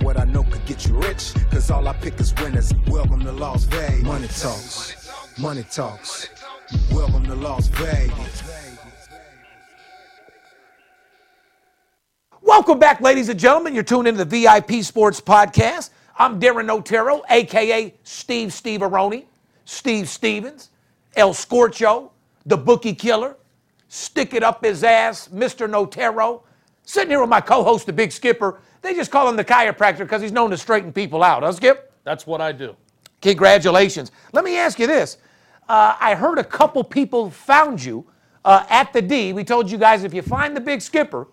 What I know could get you rich, cause all I pick is winners. Welcome to Las Vegas. Money talks, money talks. Welcome to Las Vegas. Welcome back, ladies and gentlemen. You're tuned into the VIP Sports Podcast. I'm Darin Notaro, aka Steve Steve Aroni, Steve Stevens, El Scorcho, the bookie killer, stick it up his ass, Mr. Notaro. Sitting here with my co-host, the Big Skipper. They just call him the chiropractor because he's known to straighten people out, huh, Skip? That's what I do. Congratulations. Let me ask you this. Uh, I heard a couple people found you uh, at the D. We told you guys if you find the Big Skipper,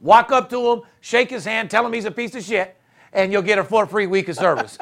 walk up to him, shake his hand, tell him he's a piece of shit, and you'll get a four free week of service.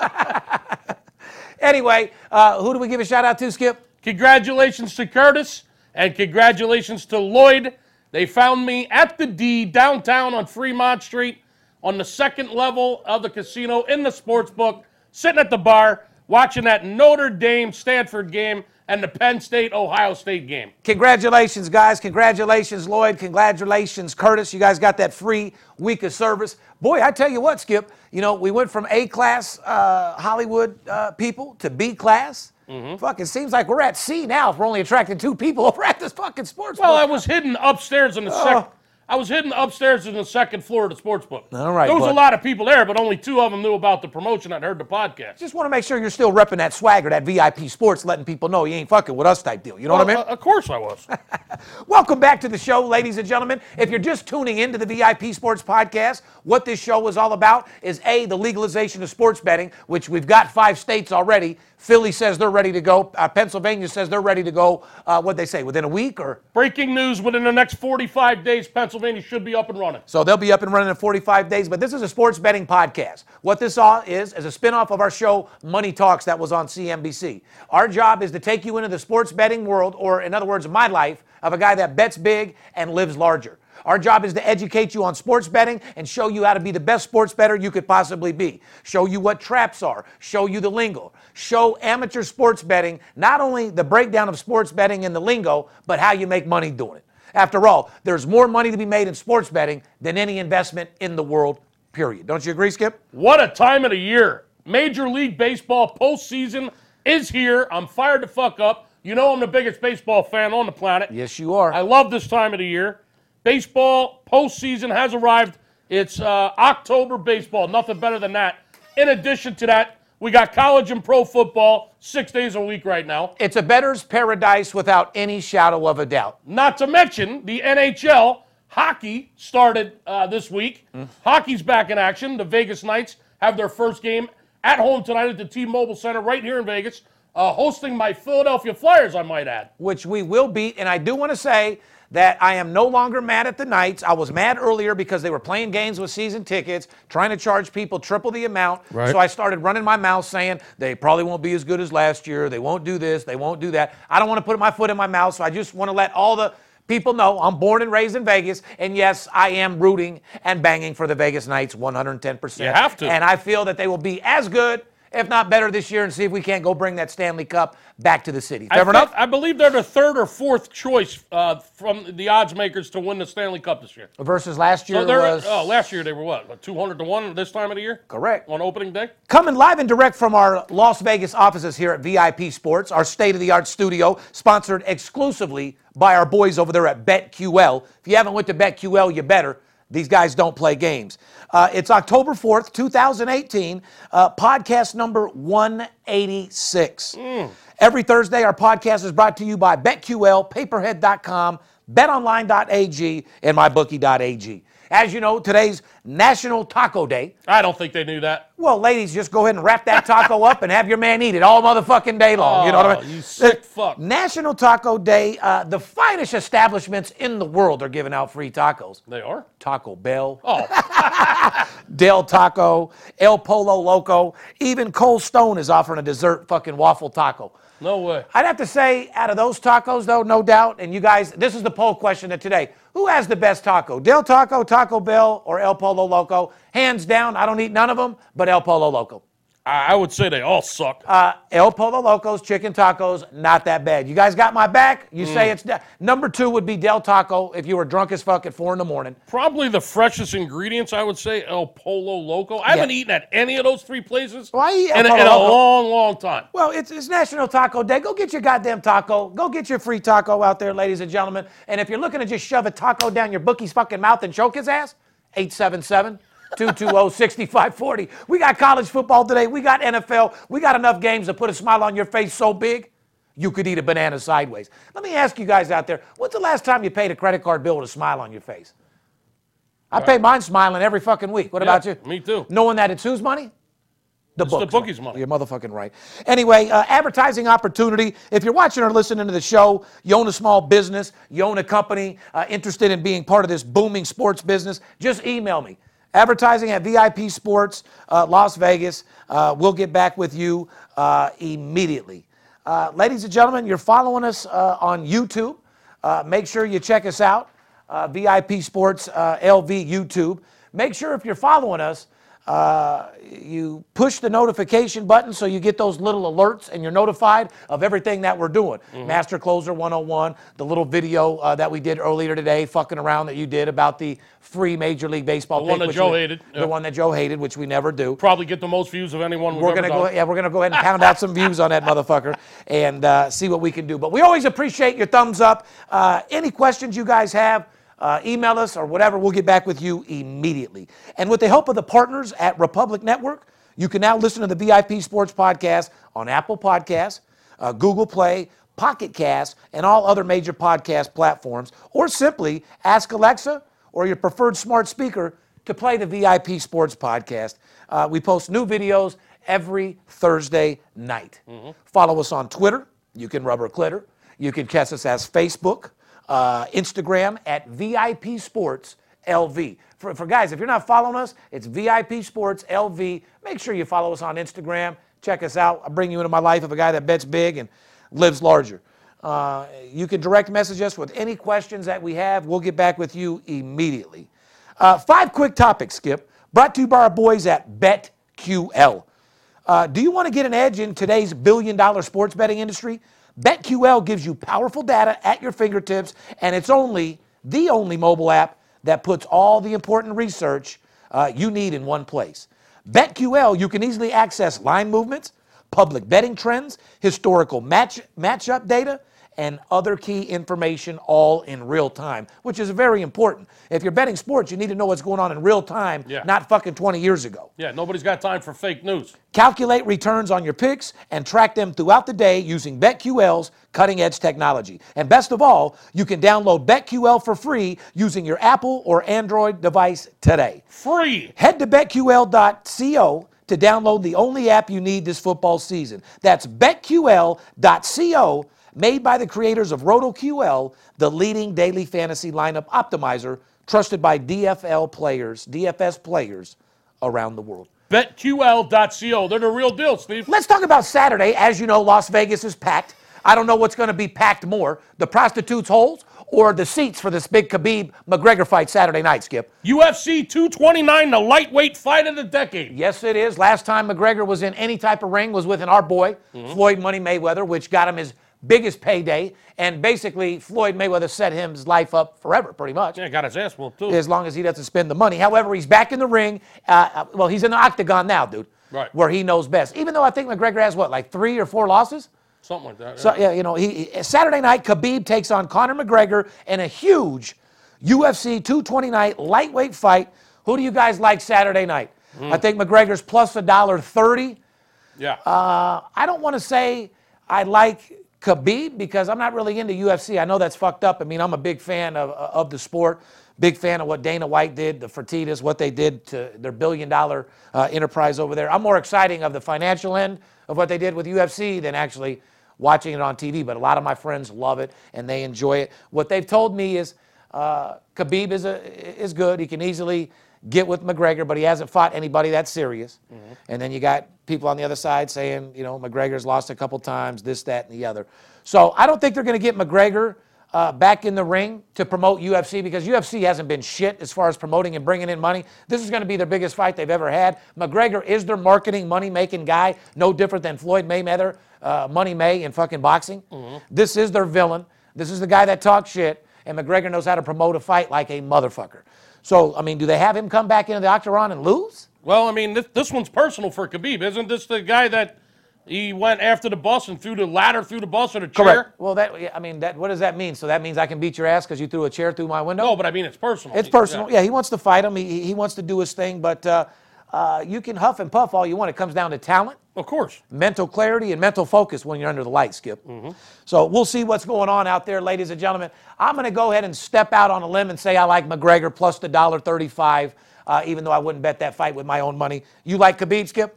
anyway, uh, who do we give a shout out to, Skip? Congratulations to Curtis and congratulations to Lloyd. They found me at the D downtown on Fremont Street on the second level of the casino in the sports book, sitting at the bar watching that Notre Dame Stanford game and the Penn State Ohio State game. Congratulations, guys. Congratulations, Lloyd. Congratulations, Curtis. You guys got that free week of service. Boy, I tell you what, Skip, you know, we went from A class uh, Hollywood uh, people to B class. Mm-hmm. Fucking seems like we're at C now if we're only attracting two people over at this fucking sports book. Well, book. I was hidden upstairs in the second. I was hidden upstairs in the second floor of the sports book. All right, There was bud. a lot of people there, but only two of them knew about the promotion and heard the podcast. Just want to make sure you're still repping that swagger, that VIP sports, letting people know you ain't fucking with us type deal. You know what I mean? Uh, of course I was. Welcome back to the show, ladies and gentlemen. If you're just tuning into the VIP Sports Podcast, what this show is all about is A, the legalization of sports betting, which we've got five states already. Philly says they're ready to go. Uh, Pennsylvania says they're ready to go. Uh, what they say, within a week or? Breaking news within the next 45 days, Pennsylvania should be up and running. So they'll be up and running in 45 days. But this is a sports betting podcast. What this all is is a spinoff of our show Money Talks that was on CNBC. Our job is to take you into the sports betting world, or in other words, my life of a guy that bets big and lives larger. Our job is to educate you on sports betting and show you how to be the best sports bettor you could possibly be. Show you what traps are, show you the lingo, show amateur sports betting not only the breakdown of sports betting and the lingo, but how you make money doing it. After all, there's more money to be made in sports betting than any investment in the world, period. Don't you agree, Skip? What a time of the year. Major League Baseball postseason is here. I'm fired to fuck up. You know I'm the biggest baseball fan on the planet. Yes, you are. I love this time of the year. Baseball postseason has arrived. It's uh, October baseball. Nothing better than that. In addition to that, we got college and pro football six days a week right now. it's a bettor's paradise without any shadow of a doubt. Not to mention the NHL hockey started uh, this week. Hockey's back in action. The Vegas Knights have their first game at home tonight at the T-Mobile Center right here in Vegas, uh, hosting my Philadelphia Flyers. I might add. which we will beat. And I do want to say that I am no longer mad at the Knights. I was mad earlier because they were playing games with season tickets, trying to charge people triple the amount. Right. So I started running my mouth saying they probably won't be as good as last year. They won't do this. They won't do that. I don't want to put my foot in my mouth. So I just want to let all the people know I'm born and raised in Vegas. And yes, I am rooting and banging for the Vegas Knights 110%. You have to. And I feel that they will be as good. If not better this year, and see if we can't go bring that Stanley Cup back to the city. I, enough? think- I believe they're the third or fourth choice uh, from the odds makers to win the Stanley Cup this year. versus last year So was oh, last year they were what, 200 to 1 this time of the year? correct. On opening day? Coming live and direct from our Las Vegas offices here at VIP Sports, our state-of-the-art studio, sponsored exclusively by our boys over there at BetQL. If you haven't went to BetQL, you better. These guys don't play games. Uh, it's October 4th, 2018, uh, podcast number 186. Every Thursday, our podcast is brought to you by BetQL, PayPerHead.com, betonline.ag and mybookie.ag. As you know, today's National Taco Day. I don't think they knew that. Well, ladies, just go ahead and wrap that taco up and have your man eat it all motherfucking day long. you know what I Oh, mean? you sick fuck. National Taco Day. Uh, the finest establishments in the world are giving out free tacos. They are. Taco Bell, Oh, Del Taco, El Pollo Loco, even Cold Stone is offering a dessert fucking waffle taco. no way. I'd have to say, out of those tacos, though, no doubt, and you guys, this is the poll question of today. Who has the best taco? Del Taco, Taco Bell, or El Pollo Loco? Hands down, I don't eat none of them, but El Pollo Loco. I would say they all suck. Uh, El Polo Locos, chicken tacos, not that bad. You guys got my back? You say it's da- number two would be Del Taco if you were drunk as fuck at four in the morning. Probably the freshest ingredients, I would say, El Pollo Loco. I haven't eaten at any of those three places Well, I eat El in, a- in a long, long time. Well, it's, it's National Taco Day. Go get your goddamn taco. Go get your free taco out there, ladies and gentlemen. And if you're looking to just shove a taco down your bookie's fucking mouth and choke his ass, 877 220 6540. We got college football today. We got NFL. We got enough games to put a smile on your face so big you could eat a banana sideways. Let me ask you guys out there when's the last time you paid a credit card bill with a smile on your face? I pay mine smiling every fucking week. What about you? me too. Knowing that it's whose money? The It's the books bookies' money. You're motherfucking right. Anyway, uh, advertising opportunity. If you're watching or listening to the show, you own a small business, you own a company, uh, interested in being part of this booming sports business, just email me. Advertising at VIP Sports, uh, Las Vegas. Uh, we'll get back with you uh, immediately. Uh, ladies and gentlemen, you're following us uh, on YouTube. Uh, make sure you check us out, VIP Sports LV YouTube. Make sure if you're following us, uh, you push the notification button so you get those little alerts and you're notified of everything that we're doing. Mm-hmm. Master Closer 101, the little video uh, that we did earlier today, fucking around that you did about the free Major League Baseball The one that Joe we- hated, The yeah. one that Joe hated, which we never do. Probably get the most views of anyone We're gonna done. go. Yeah, we're gonna go ahead and pound out some views on that motherfucker and uh, see what we can do. But we always appreciate your thumbs up. Uh, any questions you guys have, uh, email us or whatever. We'll get back with you immediately. And with the help of the partners at Republic Network, you can now listen to the VIP Sports Podcast on Apple Podcasts, uh, Google Play. Pocket Cast, and all other major podcast platforms, or simply ask Alexa or your preferred smart speaker to play the VIP Sports Podcast. Uh, we post new videos every Thursday night. Follow us on Twitter. You can rubber clitter. You can catch us as Facebook, uh, Instagram at VIP Sports LV. For, for guys, if you're not following us, it's VIP Sports LV. Make sure you follow us on Instagram. Check us out. I'll bring you into my life of a guy that bets big and lives larger. Uh, you can direct message us with any questions that we have. We'll get back with you immediately. Uh, five quick topics, Skip, brought to you by our boys at BetQL. Uh, do you want to get an edge in today's billion dollar sports betting industry? BetQL gives you powerful data at your fingertips, and it's only the only mobile app that puts all the important research uh, you need in one place. BetQL, you can easily access line movements, public betting trends, historical match matchup data, and other key information all in real time, which is very important. If you're betting sports, you need to know what's going on in real time, Yeah. not fucking 20 years ago. Yeah, nobody's got time for fake news. Calculate returns on your picks and track them throughout the day using BetQL's cutting edge technology. And best of all, you can download BetQL for free using your Apple or Android device today. Free. Head to betql.co to download the only app you need this football season. That's betql.co, made by the creators of RotoQL, the leading daily fantasy lineup optimizer trusted by DFL players, DFS players around the world. BetQL.co. They're the real deal, Steve. Let's talk about Saturday. As you know, Las Vegas is packed. I don't know what's going to be packed more the prostitutes' holes or the seats for this big Khabib McGregor fight Saturday night, Skip. UFC 229, the lightweight fight of the decade. Yes, it is. Last time McGregor was in any type of ring was with an our boy, mm-hmm. Floyd Money Mayweather, which got him his biggest payday. And basically, Floyd Mayweather set his life up forever, pretty much. Yeah, got his ass whooped, too. As long as he doesn't spend the money. However, he's back in the ring. Uh, uh, well, he's in the octagon now, dude. Right. Where he knows best. Even though I think McGregor has what, like three or four losses? Something like that. So yeah, you know, he, he- Saturday night Khabib takes on Conor McGregor in a huge UFC 229 lightweight fight. Who do you guys like Saturday night? I think McGregor's plus a dollar thirty. yeah. I don't want to say I like Khabib because I'm not really into UFC. I know that's fucked up. I mean, I'm a big fan of, of the sport, big fan of what Dana White did, the Fertitas, what they did to their billion dollar uh, enterprise over there. I'm more exciting of the financial end of what they did with UFC than actually watching it on TV. But a lot of my friends love it and they enjoy it. What they've told me is uh, Khabib is, a, is good. He can easily get with McGregor, but he hasn't fought anybody that serious. Mm-hmm. And then you got people on the other side saying, you know, McGregor's lost a couple times, this, that, and the other. So I don't think they're going to get McGregor uh, back in the ring to promote UFC because UFC hasn't been shit as far as promoting and bringing in money. This is going to be their biggest fight they've ever had. McGregor is their marketing, money making guy, no different than Floyd Mayweather, uh, Money May in fucking boxing. Mm-hmm. This is their villain. This is the guy that talks shit, and McGregor knows how to promote a fight like a motherfucker. So, I mean, do they have him come back into the octagon and lose? Well, I mean, this, this one's personal for Khabib. Isn't this the guy that he went after the bus and threw the ladder through the bus or the chair? Correct. Well, that I mean, that what does that mean? So that means I can beat your ass because you threw a chair through my window? No, but I mean, it's personal. It's personal. Yeah, yeah he wants to fight him. He, he wants to do his thing, but uh, uh, you can huff and puff all you want. It comes down to talent. Of course. Mental clarity and mental focus when you're under the light, Skip. Mm-hmm. So we'll see what's going on out there, ladies and gentlemen. I'm going to go ahead and step out on a limb and say I like McGregor plus the dollar thirty-five uh, even though I wouldn't bet that fight with my own money. You like Khabib, Skip?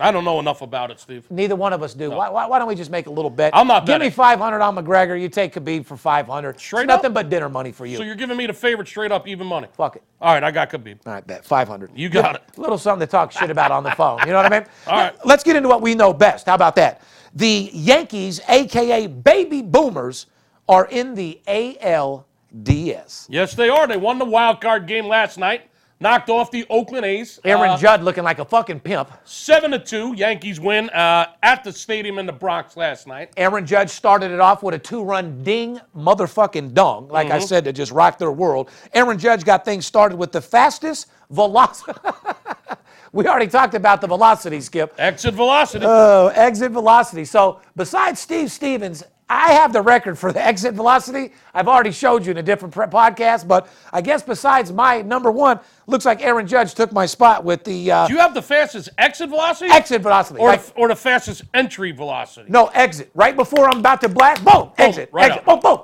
I don't know enough about it, Steve. Neither one of us do. No. Why, why, why, don't we just make a little bet? I'm not Give betting. me 500 on McGregor. You take Khabib for 500. Straight it's up? nothing but dinner money for you. So you're giving me the favorite straight up even money? Fuck it. All right, I got Khabib. All right, bet 500. You got it. A little something to talk shit about on the phone. You know what I mean? All right. Let's get into what we know best. How about that? The Yankees, aka baby boomers, are in the ALDS. Yes, they are. They won the wild card game last night knocked off the Oakland A's. Aaron uh, Judd looking like a fucking pimp. Seven to two, Yankees win uh, at the stadium in the Bronx last night. Aaron Judge started it off with a two-run ding, motherfucking dong, like mm-hmm. I said, to just rock their world. Aaron Judge got things started with the fastest velocity. we already talked about the velocity, Skip. Exit velocity. Oh, exit velocity. So besides Steve Stevens, I have the record for the exit velocity. I've already showed you in a different podcast, but I guess besides my number one, looks like Aaron Judge took my spot with the. Uh, Do you have the fastest exit velocity? Exit velocity. Or, like, the, or the fastest entry velocity? No, exit. Right before I'm about to blast, boom, exit. Right exit. Boom, boom.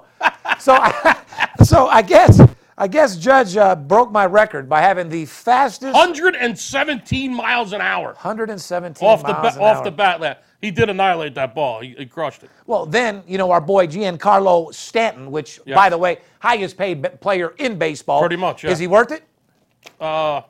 so, I, so I guess. I guess Judge uh, broke my record by having the fastest 117 miles an hour. 117 off the ba- off hour. the bat he did annihilate that ball. He, he, crushed it. Well, then, you know, our boy Giancarlo Stanton, which, by the way, highest paid player in baseball. Pretty much, yeah. Is he worth it? Uh,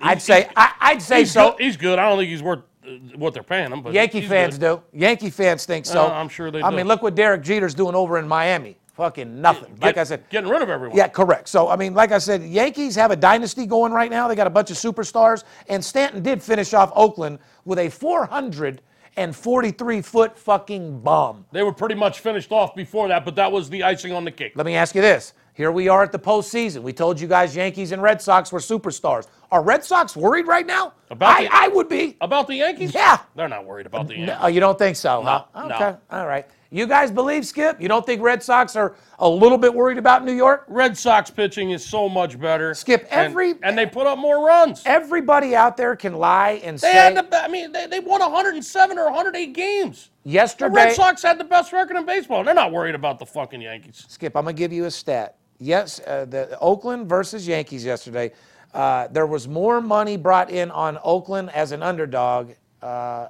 I'd say, I, would say he's so. Good. He's good. I don't think he's worth uh, what they're paying him. But Yankee fans good. do. Yankee fans think so. Uh, I'm sure they do. I do. mean, look what Derek Jeter's doing over in Miami. Fucking nothing. Get, like I said, getting rid of everyone. Yeah, correct. So I mean, like I said, Yankees have a dynasty going right now. They got a bunch of superstars, and Stanton did finish off Oakland with a 400 and 43 foot fucking bomb. They were pretty much finished off before that, but that was the icing on the cake. Let me ask you this. Here we are at the postseason. We told you guys Yankees and Red Sox were superstars. Are Red Sox worried right now? About I, the, I would be. About the Yankees? Yeah. They're not worried about the Yankees. No, you don't think so, no, huh? No. Okay. All right. You guys believe, Skip? You don't think Red Sox are a little bit worried about New York? Red Sox pitching is so much better. Skip, every and, and they put up more runs. Everybody out there can lie and they say had the, I mean, they, they won 107 or 108 games. Yesterday, the Red Sox had the best record in baseball. They're not worried about the fucking Yankees. Skip, I'm gonna give you a stat. Yes, uh, the Oakland versus Yankees yesterday. Uh, there was more money brought in on Oakland as an underdog uh,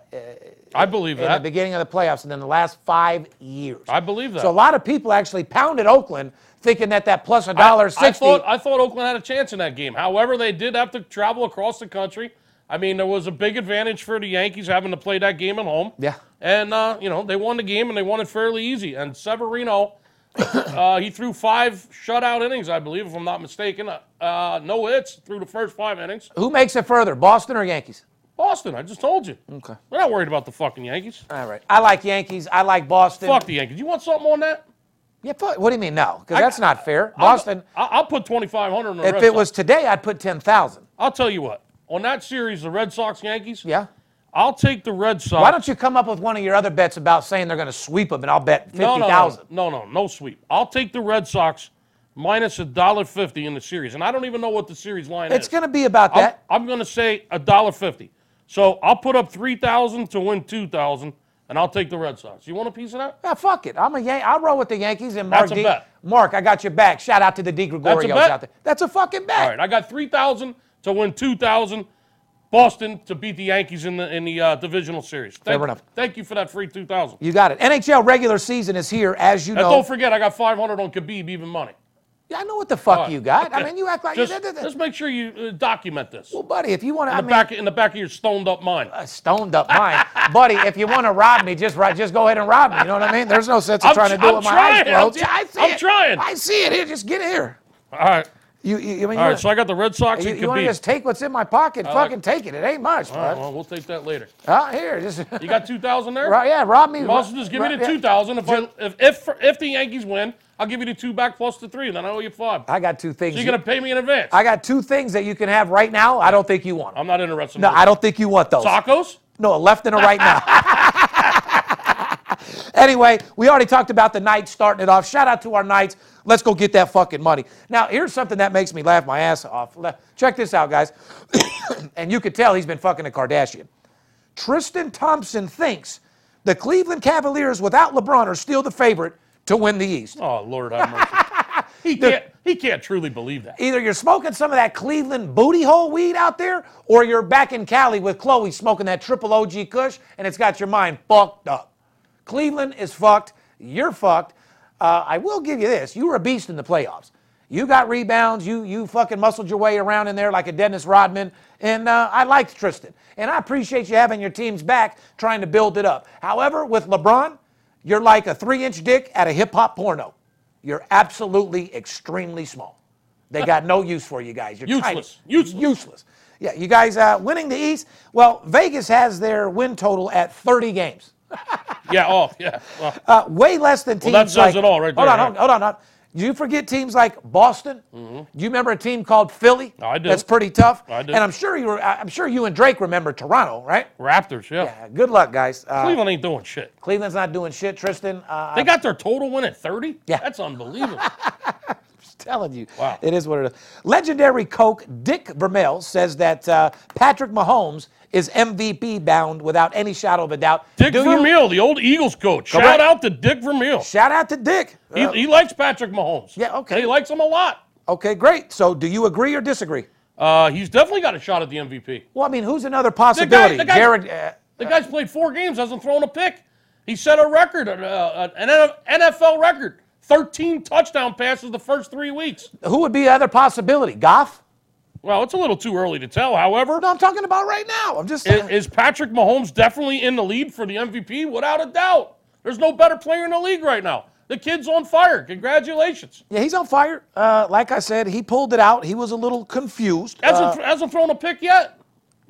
I believe in that. the beginning of the playoffs and then the last five years. I believe that. So a lot of people actually pounded Oakland, thinking that that plus a dollar sixty. I thought I thought Oakland had a chance in that game. However, they did have to travel across the country. I mean, there was a big advantage for the Yankees having to play that game at home. Yeah. And uh, you know they won the game and they won it fairly easy. And Severino, uh, he threw five shutout innings, I believe, if I'm not mistaken. Uh, no hits through the first five innings. Who makes it further, Boston or Yankees? Boston. I just told you. Okay. We're not worried about the fucking Yankees. All right. I like Yankees. I like Boston. Fuck the Yankees. You want something on that? Yeah. Fuck, what do you mean no? Because that's not fair. Boston. I'll, I'll put twenty five hundred on the If Red it Sox. was today, I'd put ten thousand. I'll tell you what. On that series, the Red Sox Yankees. Yeah. I'll take the Red Sox. Why don't you come up with one of your other bets about saying they're going to sweep them, and I'll bet fifty no, thousand. no, no, no, no sweep. I'll take the Red Sox minus a dollar fifty in the series, and I don't even know what the series line is. It's is. going to be about that. I'm, I'm going to say a dollar fifty. So I'll put up three thousand to win two thousand, and I'll take the Red Sox. You want a piece of that? Yeah, fuck it. I'm a Yan- I'll roll with the Yankees and Mark. That's Mark. a D- bet. Mark, I got your back. Shout out to the D. Gregorios out there. That's a fucking bet. All right, I got three thousand to win two thousand. Boston to beat the Yankees in the in the uh, divisional series. Thank, Fair enough. Thank you for that free two thousand. You got it. NHL regular season is here, as you And know. don't forget, I got five hundred on Khabib, even money. Yeah, I know what the fuck right. you got. I mean, you act like just, you. just make sure you uh, document this well, buddy, if you want to, I in the mean, back in the back of your stoned up mind. a stoned up mind, buddy. If you want to rob me, just right, just go ahead and rob me. You know what I mean? There's no sense of I'm trying to do it I'm with my eyes closed. I'm Yeah, I see I'm it. trying. I see it. Here, just get here. All right, You, you, I mean, you all wanna- So I got the Red Sox you, and want to just take what's in my pocket? like- fucking take it. It ain't much, All right, well, we'll take that later. Oh, here, just You got two thousand there. right, yeah, rob me. Also, just give me right, the yeah. two thousand. If, I, if if if the Yankees win, I'll give you the two back plus the three, and then I owe you five. I got two things. So you're gonna pay me in advance. I got two things that you can have right now. I don't think you want. I'm not interested. No, in I don't think you want those. Tacos? No, a left and a right now. anyway, we already talked about the Knights starting it off. Shout out to our Knights. Let's go get that fucking money. Now, here's something that makes me laugh my ass off. Check this out, guys. and you could tell he's been fucking a Kardashian. Tristan Thompson thinks the Cleveland Cavaliers without LeBron are still the favorite to win the East. Oh Lord have mercy. he can't. He can't truly believe that. Either you're smoking some of that Cleveland booty hole weed out there, or you're back in Cali with Khloe smoking that triple OG Kush, and it's got your mind fucked up. Cleveland is fucked. You're fucked. Uh, I will give you this: you were a beast in the playoffs. You got rebounds. You you fucking muscled your way around in there like a Dennis Rodman, and uh, I liked Tristan, and I appreciate you having your team's back, trying to build it up. However, with LeBron, you're like a three-inch dick at a hip hop porno. You're absolutely extremely small. They got no use for you guys. You're tiny. Useless. Useless. Useless. Yeah, you guys uh, winning the East. Well, Vegas has their win total at 30 games. Yeah. Oh, yeah. Well, Uh, way less than teams that says like. it all right hold on, right? hold on, hold on. Do you forget teams like Boston? Do you remember a team called Philly? I do. That's pretty tough. I do. And I'm sure you were. I'm sure you and Drake remember Toronto, right? Raptors. Yeah. Yeah. Good luck, guys. Uh, Cleveland ain't doing shit. Cleveland's not doing shit, Tristan. Uh, They got their total win at 30. Yeah. That's unbelievable. telling you. Wow. It is what it is. Legendary Coke Dick Vermeil says that uh, Patrick Mahomes is MVP bound without any shadow of a doubt. Dick Do you- Vermeil, the old Eagles coach. Correct. Shout out to Dick Vermeil. Shout out to Dick. He, Uh, he likes Patrick Mahomes. Yeah, okay. He likes him a lot. okay, great. So do you agree or disagree? Uh, he's definitely got a shot at the MVP. Well, I mean, who's another possibility? the guy- Jared. Uh, The guy's played four games, hasn't thrown a pick. He set a record, uh, an NFL record. 13 touchdown passes the first three weeks. who would be the other possibility? Goff? Well, it's a little too early to tell. However, No, I'm talking about right now. I'm just. i- is Patrick Mahomes definitely in the lead for the MVP? Without a doubt. There's no better player in the league right now. The kid's on fire. Congratulations. yeah, he's on fire. Uh, like I said, he pulled it out. He was a little confused. Uh, Hasn't, hasn't thrown a pick yet.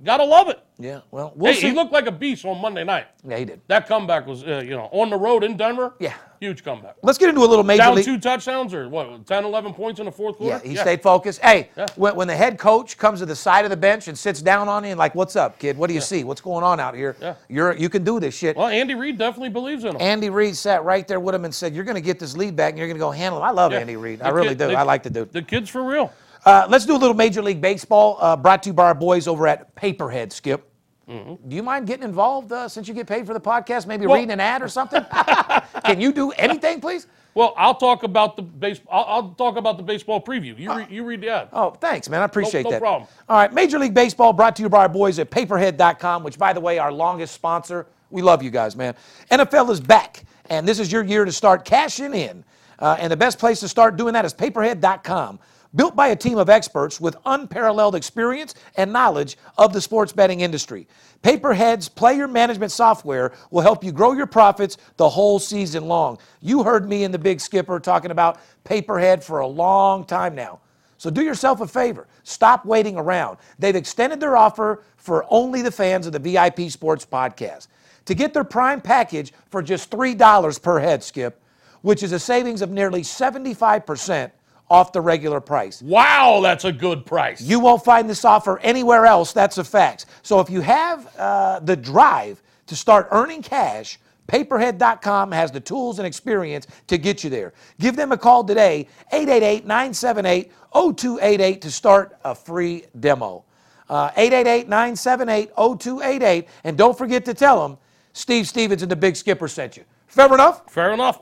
Gotta love it. yeah, well, we'll Hey, see. he looked like a beast on Monday night. yeah, he did. That comeback was, uh, you know, on the road in Denver. Yeah. Huge comeback. Let's get into a little major Down league. two touchdowns or what, 10, 11 points in the fourth quarter? Yeah, he stayed focused. Hey, Yeah. when, when the head coach comes to the side of the bench and sits down on you and like, "What's up, kid? What do you see? What's going on out here? Yeah. You're you can do this shit." Well, Andy Reid definitely believes in him. Andy Reid sat right there with him and said, "You're going to get this lead back and you're going to go handle him." I love Yeah. Andy Reid. I really kid- do. the- I like the dude. The kid's for real. Uh, let's do a little Major League Baseball uh, brought to you by our boys over at PayPerHead. Skip. Do you mind getting involved uh, since you get paid for the podcast? Maybe Mm-hmm. Well- reading an ad or something? Can you do anything, please? Well, I'll talk about the base. I'll, I'll talk about the baseball preview. You, re, you read the ad. Oh, thanks, man. I appreciate no that. No problem. All right, Major League Baseball brought to you by our boys at payperhead.com, which, by the way, our longest sponsor. We love you guys, man. NFL is back, and this is your year to start cashing in. Uh, and the best place to start doing that is payperhead.com. Built by a team of experts with unparalleled experience and knowledge of the sports betting industry. PayPerHead's player management software will help you grow your profits the whole season long. You heard me and the big skipper talking about PayPerHead for a long time now. So do yourself a favor. Stop waiting around. They've extended their offer for only the fans of the VIP Sports Podcast. To get their prime package for just $3 per head, Skip, which is a savings of nearly 75% off the regular price. Wow, that's a good price. You won't find this offer anywhere else. That's a fact. So if you have uh, the drive to start earning cash, PayPerHead.com has the tools and experience to get you there. Give them a call today, 888 978 0288, to start a free demo. Uh, 888 978 0288. And don't forget to tell them Steve Stevens and the Big Skipper sent you. Fair enough? Fair enough.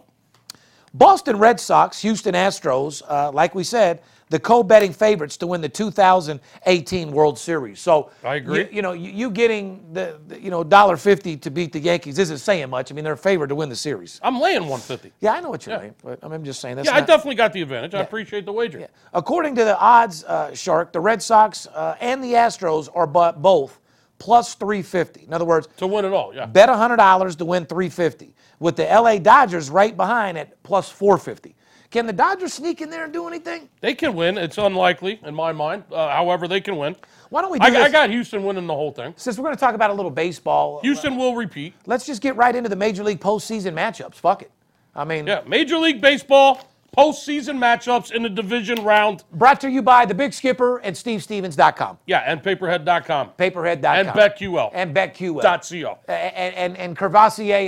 Boston Red Sox, Houston Astros, uh, like we said, the co-betting favorites to win the 2018 World Series. So I agree. You, you know, you, you getting the, the you know dollar fifty to beat the Yankees isn't saying much. I mean, they're favored to win the series. I'm laying 150. Yeah, I know what you're Yeah. saying, but I'm just saying that's Yeah, I definitely got the advantage. I appreciate the wager. Yeah. According to the odds, uh, Shark, the Red Sox uh, and the Astros are bu- both plus 350. In other words, To win it all, yeah. bet $100 to win 350 with the LA Dodgers right behind at plus 450. Can the Dodgers sneak in there and do anything? They can win. It's unlikely in my mind. Uh, however, they can win. Why don't we do I, this? I got Houston winning the whole thing. Since we're going to talk about a little baseball, Houston will repeat. let's just get right into the Major League postseason matchups. Fuck it. I mean, Yeah, Major League Baseball postseason matchups in the division round. brought to you by the Big Skipper and SteveStevens.com, Yeah, and PayPerHead.com PayPerHead.com, and BetQL. and BetQL, dot co. and, and, and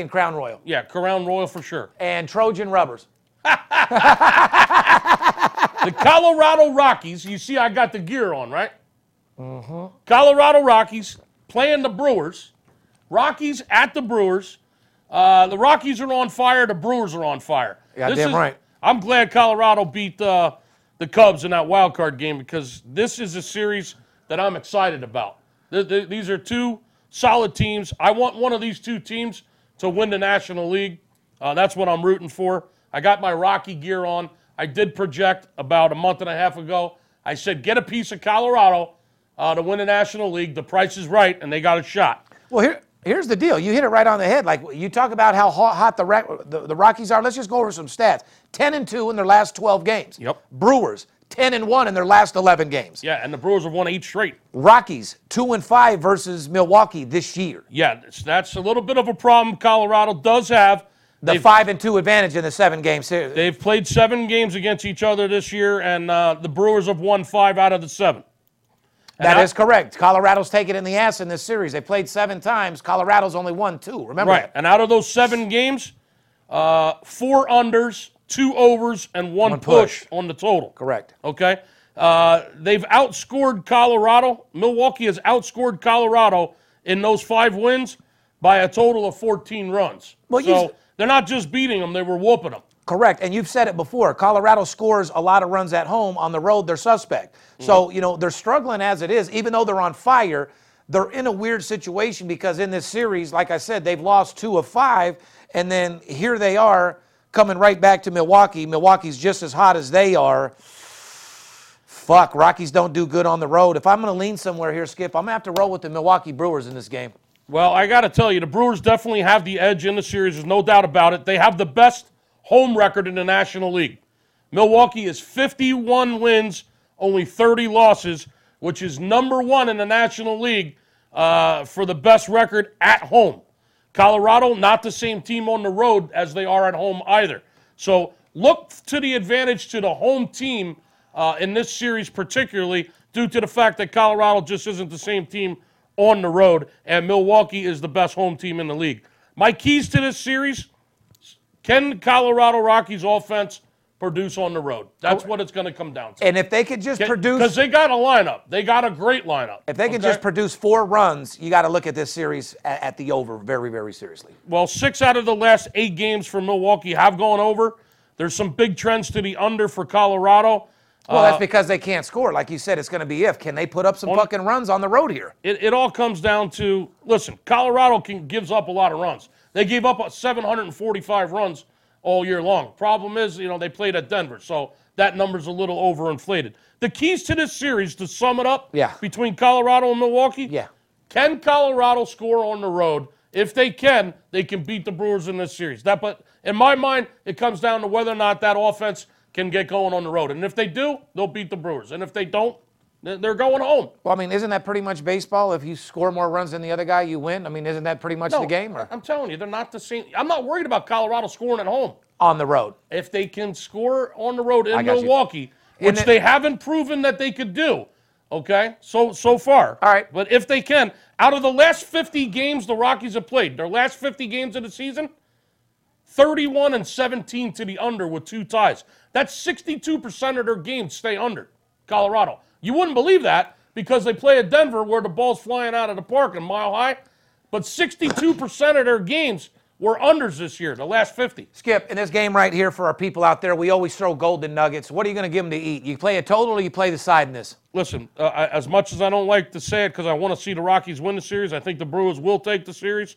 and Crown Royal, Yeah, Crown Royal for sure. and Trojan Rubbers. The Colorado Rockies. You see, I got the gear on, right? Mm-hmm. Colorado Rockies playing the Brewers. Rockies at the Brewers. Uh, the Rockies are on fire. The Brewers are on fire. Yeah, This damn is- right. I'm glad Colorado beat uh, the Cubs in that wild card game because this is a series that I'm excited about. Th- th- these are two solid teams. I want one of these two teams to win the National League. Uh, that's what I'm rooting for. I got my Rocky gear on. I did project about a month and a half ago. I said, get a piece of Colorado uh, to win the National League. The price is right, and they got a shot. Well, here, here's the deal. You hit it right on the head. Like you talk about how hot, the, the the Rockies are. Let's just go over some stats. Ten and two in their last 12 games. Yep. Brewers ten and one in their last 11 games. Yeah, and the Brewers have won eight straight. Rockies two and five versus Milwaukee this year. Yeah, that's, that's a little bit of a problem Colorado does have. The They've- five and two advantage in the seven game series. They've played seven games against each other this year, and uh, the Brewers have won five out of the seven. That I- is correct. Colorado's taken in the ass in this series. They played seven times. Colorado's only won two. Remember Right. that? And out of those seven games, uh, four unders, two overs, and one, One push. push. on the total. Correct. Okay. Uh, they've outscored Colorado. Milwaukee has outscored Colorado in those five wins by a total of 14 runs. Well, you- so they're not just beating them, they were whooping them. Correct. And you've said it before. Colorado scores a lot of runs at home. On the road, they're suspect. So, mm-hmm. you know, they're struggling as it is. Even though they're on fire, they're in a weird situation because in this series, like I said, they've lost two of five. And then here they are coming right back to Milwaukee. Milwaukee's just as hot as they are. Fuck, Rockies don't do good on the road. If I'm going to lean somewhere here, Skip, I'm going to have to roll with the Milwaukee Brewers in this game. Well, I got to tell you, the Brewers definitely have the edge in the series. There's no doubt about it. They have the best home record in the National League. Milwaukee is 51 wins, only 30 losses, which is number one in the National League uh, for the best record at home. Colorado, not the same team on the road as they are at home either. So look to the advantage to the home team uh, in this series, particularly due to the fact that Colorado just isn't the same team on the road, and Milwaukee is the best home team in the league. My keys to this series can Colorado Rockies offense produce on the road? That's what it's going to come down to. And if they could just produce. Because they got a lineup. They got a great lineup. If they can okay? just produce four runs, you got to look at this series at, at the over very, very seriously. Well, six out of the last eight games for Milwaukee have gone over. There's some big trends to the under for Colorado. Well, Uh, that's because they can't score. Like you said, it's going to be if. Can they put up some fucking runs on the road here? It, it all comes down to listen, Colorado can, gives up a lot of runs. They gave up 745 runs all year long. Problem is, you know, they played at Denver, so that number's a little overinflated. The keys to this series, to sum it up, Yeah. between Colorado and Milwaukee, Yeah. Can Colorado score on the road? If they can, they can beat the Brewers in this series. That, but in my mind, it comes down to whether or not that offense can get going on the road. And if they do, they'll beat the Brewers. And if they don't, they're going home. Well, I mean, isn't that pretty much baseball? If you score more runs than the other guy, you win. I mean, isn't that pretty much the game? Or I'm telling you, they're not the same. I'm not worried about Colorado scoring at home. on the road? If they can score on the road in got you. Milwaukee, which they haven't proven that they could do, okay, so so far. All right. But if they can, out of the last 50 games the Rockies have played, their last 50 games of the season, 31 and 17 to the under with two ties. That's 62% of their games stay under Colorado. You wouldn't believe that because they play at Denver where the ball's flying out of the park and mile high. but 62% of their games were unders this year, the last 50. Skip, in this game right here for our people out there, we always throw golden nuggets. What are you going to give them to eat? You play a total or you play the side in this? Listen, uh, I, as much as I don't like to say it because I want to see the Rockies win the series, I think the Brewers will take the series.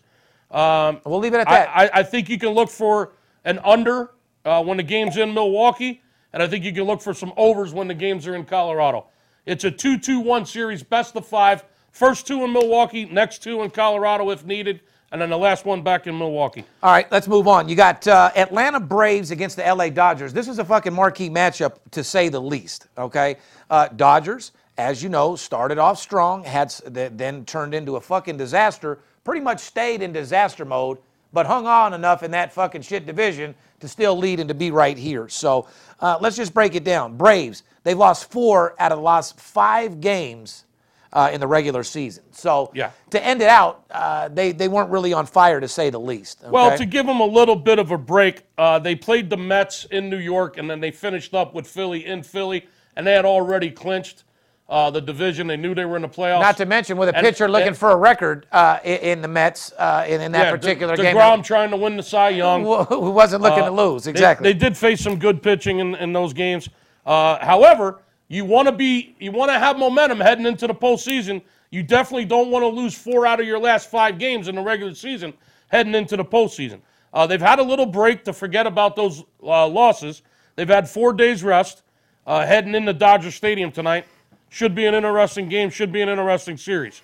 We'll leave it at I, that. I, I think you can look for an under uh, when the game's in Milwaukee, and I think you can look for some overs when the games are in Colorado. It's a 2 2 1 series, best of five. First two in Milwaukee, next two in Colorado if needed, and then the last one back in Milwaukee. All right, let's move on. You got uh, Atlanta Braves against the LA Dodgers. This is a fucking marquee matchup, to say the least. Okay, uh, Dodgers, as you know, started off strong, had then turned into a fucking disaster. Pretty much stayed in disaster mode, but hung on enough in that fucking shit division to still lead and to be right here. So uh, let's just break it down. Braves, they've lost four out of the last five games uh, in the regular season. So Yeah. to end it out, uh, they they weren't really on fire to say the least. Well, to give them a little bit of a break, uh, they played the Mets in New York, and then they finished up with Philly in Philly, and they had already clinched uh, the division. They knew they were in the playoffs. Not to mention with a And- pitcher looking and- for a record uh, in the Mets uh, in, in that yeah, particular De- game. DeGrom trying to win the Cy Young. who wasn't looking to Uh, lose. they- Exactly. They, did face some good pitching in, in those games. Uh, however, you want to be you want to have momentum heading into the postseason. You definitely don't want to lose four out of your last five games in the regular season heading into the postseason. Uh, they've had a little break to forget about those uh, losses. They've had four days rest uh, heading into Dodger Stadium tonight. Should be an interesting game. Should be an interesting series.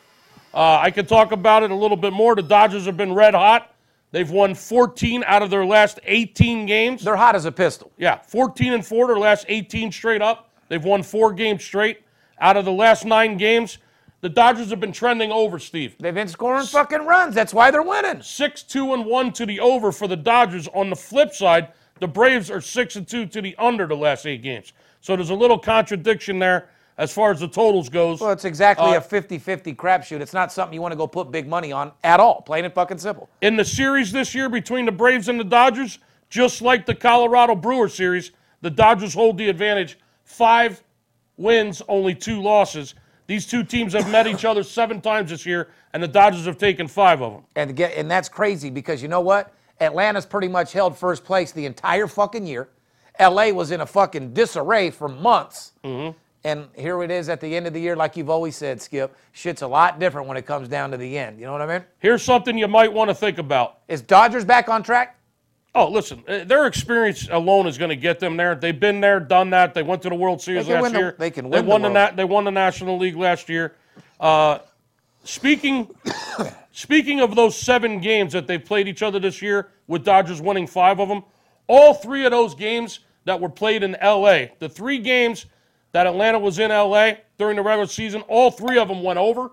Uh, I could talk about it a little bit more. The Dodgers have been red hot. They've won 14 out of their last 18 games. They're hot as a pistol. Yeah, 14 and 4 their last 18 straight up. They've won four games straight. Out of the last nine games, the Dodgers have been trending over, Steve. They've been scoring fucking runs. That's why they're winning. 6 2 and 1 to the over for the Dodgers. On the flip side, the Braves are 6 and 2 to the under the last eight games. So there's a little contradiction there as far as the totals goes. Well, it's exactly Uh, a 50-50 crapshoot. It's not something you want to go put big money on at all. Plain and fucking simple. in the series this year between the Braves and the Dodgers, just like the Colorado Brewer series, the Dodgers hold the advantage. Five wins, only two losses. These two teams have met each other seven times this year, and the Dodgers have taken five of them. And get and that's crazy because you know what? Atlanta's pretty much held first place the entire fucking year. LA was in a fucking disarray for months. Mm-hmm. And here it is at the end of the year, like you've always said, Skip. Shit's a lot different when it comes down to the end. You know what I mean? Here's something you might want to think about. Is Dodgers back on track? Oh, listen, uh, their experience alone is going to get them there. They've been there, done that. They went to the World Series last the- year. they can win the won the, World. na- they won the National League last year. Uh, speaking speaking of those seven games that they've played each other this year, with Dodgers winning five of them, all three of those games that were played in L.A., the three games that Atlanta was in L.A. during the regular season, all three of them went over.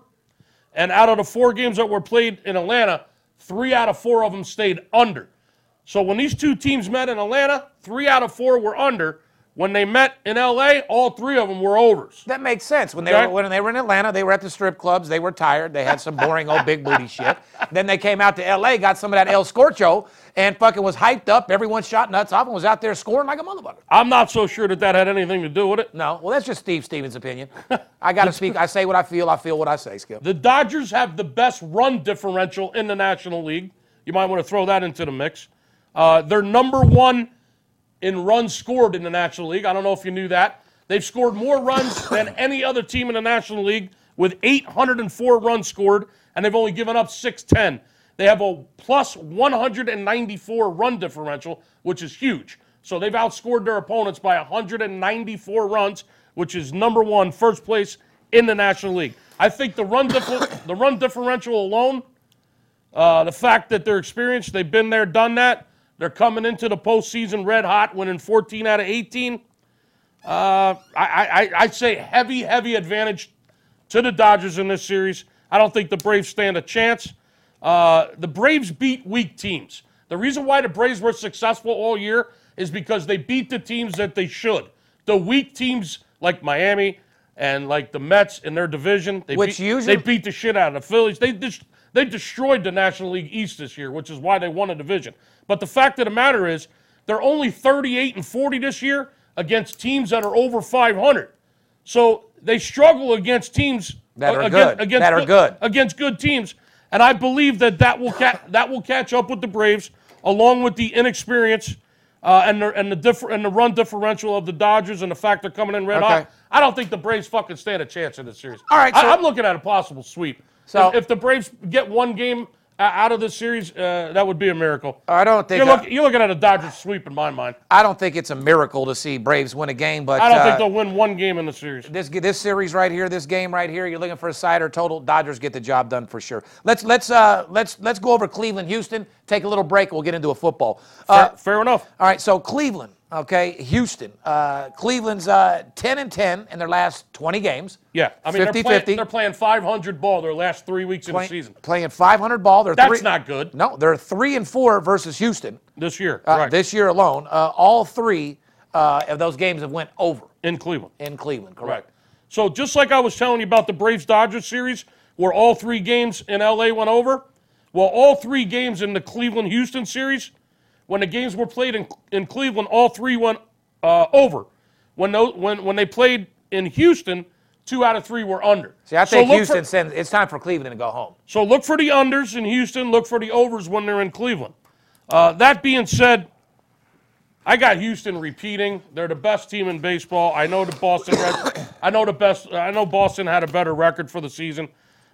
And out of the four games that were played in Atlanta, three out of four of them stayed under. So when these two teams met in Atlanta, three out of four were under. When they met in LA, all three of them were overs. That makes sense. When they Okay. were when they were in Atlanta, they were at the strip clubs. They were tired. They had some boring old big booty shit. Then they came out to L.A., got some of that El Scorcho, and fucking was hyped up. Everyone shot nuts off and was out there scoring like a motherfucker. I'm not so sure that that had anything to do with it. No, well, that's just Steve Stevens' opinion. I got to speak. I say what I feel. I feel what I say, Skip. The Dodgers have the best run differential in the National League. You might want to throw that into the mix. Uh, they're number one in runs scored in the National League. I don't know if you knew that. They've scored more runs than any other team in the National League with 804 runs scored, and they've only given up 610. They have a plus 194 run differential, which is huge. So they've outscored their opponents by 194 runs, which is number one, first place in the National League. I think the run differ- the run differential alone, uh, the fact that they're experienced, they've been there, done that. They're coming into the postseason red hot, winning 14 out of 18. Uh, I, I, I'd say heavy, heavy advantage to the Dodgers in this series. I don't think the Braves stand a chance. Uh, the Braves beat weak teams. The reason why the Braves were successful all year is because they beat the teams that they should. The weak teams like Miami and like the Mets in their division, they Which beat, usually- they beat the shit out of the Phillies. They just they destroyed the National League East this year, which is why they won a division. But the fact of the matter is, they're only 38 and 40 this year against teams that are over 500. So they struggle against teams That are against, good. Against That are good. against good teams. and I believe that that will ca- that will catch up with the Braves, along with the inexperience uh, and the and the differ- and the run differential of the Dodgers and the fact they're coming in red Okay. hot. I don't think the Braves fucking stand a chance in this series. All right, I, so- I'm looking at a possible sweep. So- if, if the Braves get one game uh, out of this series, uh, that would be a miracle. I don't think You're, uh, look, you're looking at a Dodgers sweep in my mind. I don't think it's a miracle to see Braves win a game, but I don't uh, think they'll win one game in the series. this this series right here, this game right here, you're looking for a side or total. Dodgers get the job done for sure. Let's let's uh let's let's go over Cleveland, Houston. Take a little break. We'll get into a football. Uh, Fair, fair enough. all right, so Cleveland, okay, Houston. Uh, Cleveland's uh, 10 and 10 in their last 20 games. Yeah, I mean 50 they're, playing, 50. they're playing 500 ball their last three weeks in the season. Playing 500 ball. They're That's three, not good No, they're three and four versus Houston this year. uh, right. this year alone. Uh, all three uh, of those games have went over in Cleveland. in Cleveland. Right. Correct. So just like I was telling you about the Braves Dodgers series, where all three games in LA went over, well, all three games in the Cleveland Houston series, when the games were played in, in Cleveland, all three went uh, over. When, those, when when they played in Houston, two out of three were under. See, I think Houston For, sends. It's time for Cleveland to go home. so look for the unders in Houston. Look for the overs when they're in Cleveland. Uh, that being said, I got Houston repeating. They're the best team in baseball. I know the Boston Red. I know the best. I know Boston had a better record for the season.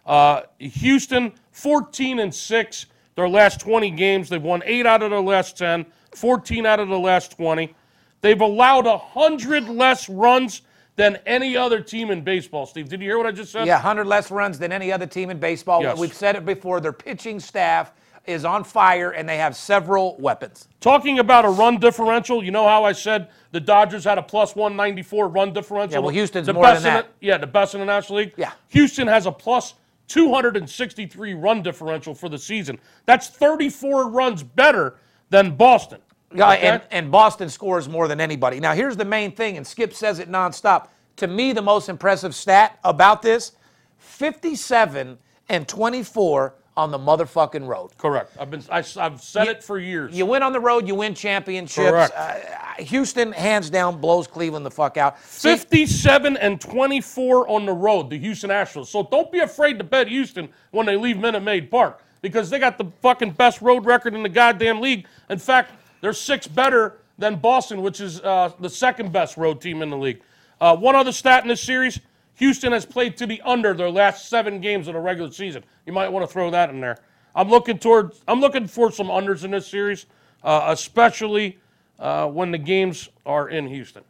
Uh, Houston, 14 and six. Their last 20 games, they've won eight out of their last 10, 14 out of the last 20. They've allowed hundred less runs than any other team in baseball. Steve, did you hear what I just said? Yeah, 100 less runs than any other team in baseball. Yes. We've said it before. Their pitching staff is on fire, and they have several weapons. Talking about a run differential, you know how I said the Dodgers had a plus 194 run differential? Yeah, well, Houston's the more best than in that. The, yeah, the best in the National League. Yeah. Houston has a plus 263 run differential for the season. That's 34 runs better than Boston. Yeah, Okay? and, and Boston scores more than anybody. Now, here's the main thing, and Skip says it nonstop. To me, the most impressive stat about this 57 and 24 on the motherfucking road. Correct. I've been I, have said it for years. You win on the road, you win championships. Correct. Uh, Houston, hands down, blows Cleveland the fuck out. See, 57 and 24 on the road, the Houston Astros. So don't be afraid to bet Houston when they leave Minute Maid Park because they got the fucking best road record in the goddamn league. In fact, they're six better than Boston, which is uh, the second best road team in the league. Uh, one other stat in this series Houston has played to the under their last seven games of the regular season. You might want to throw that in there. I'm looking toward. I'm looking for some unders in this series, uh, especially uh, when the games are in Houston.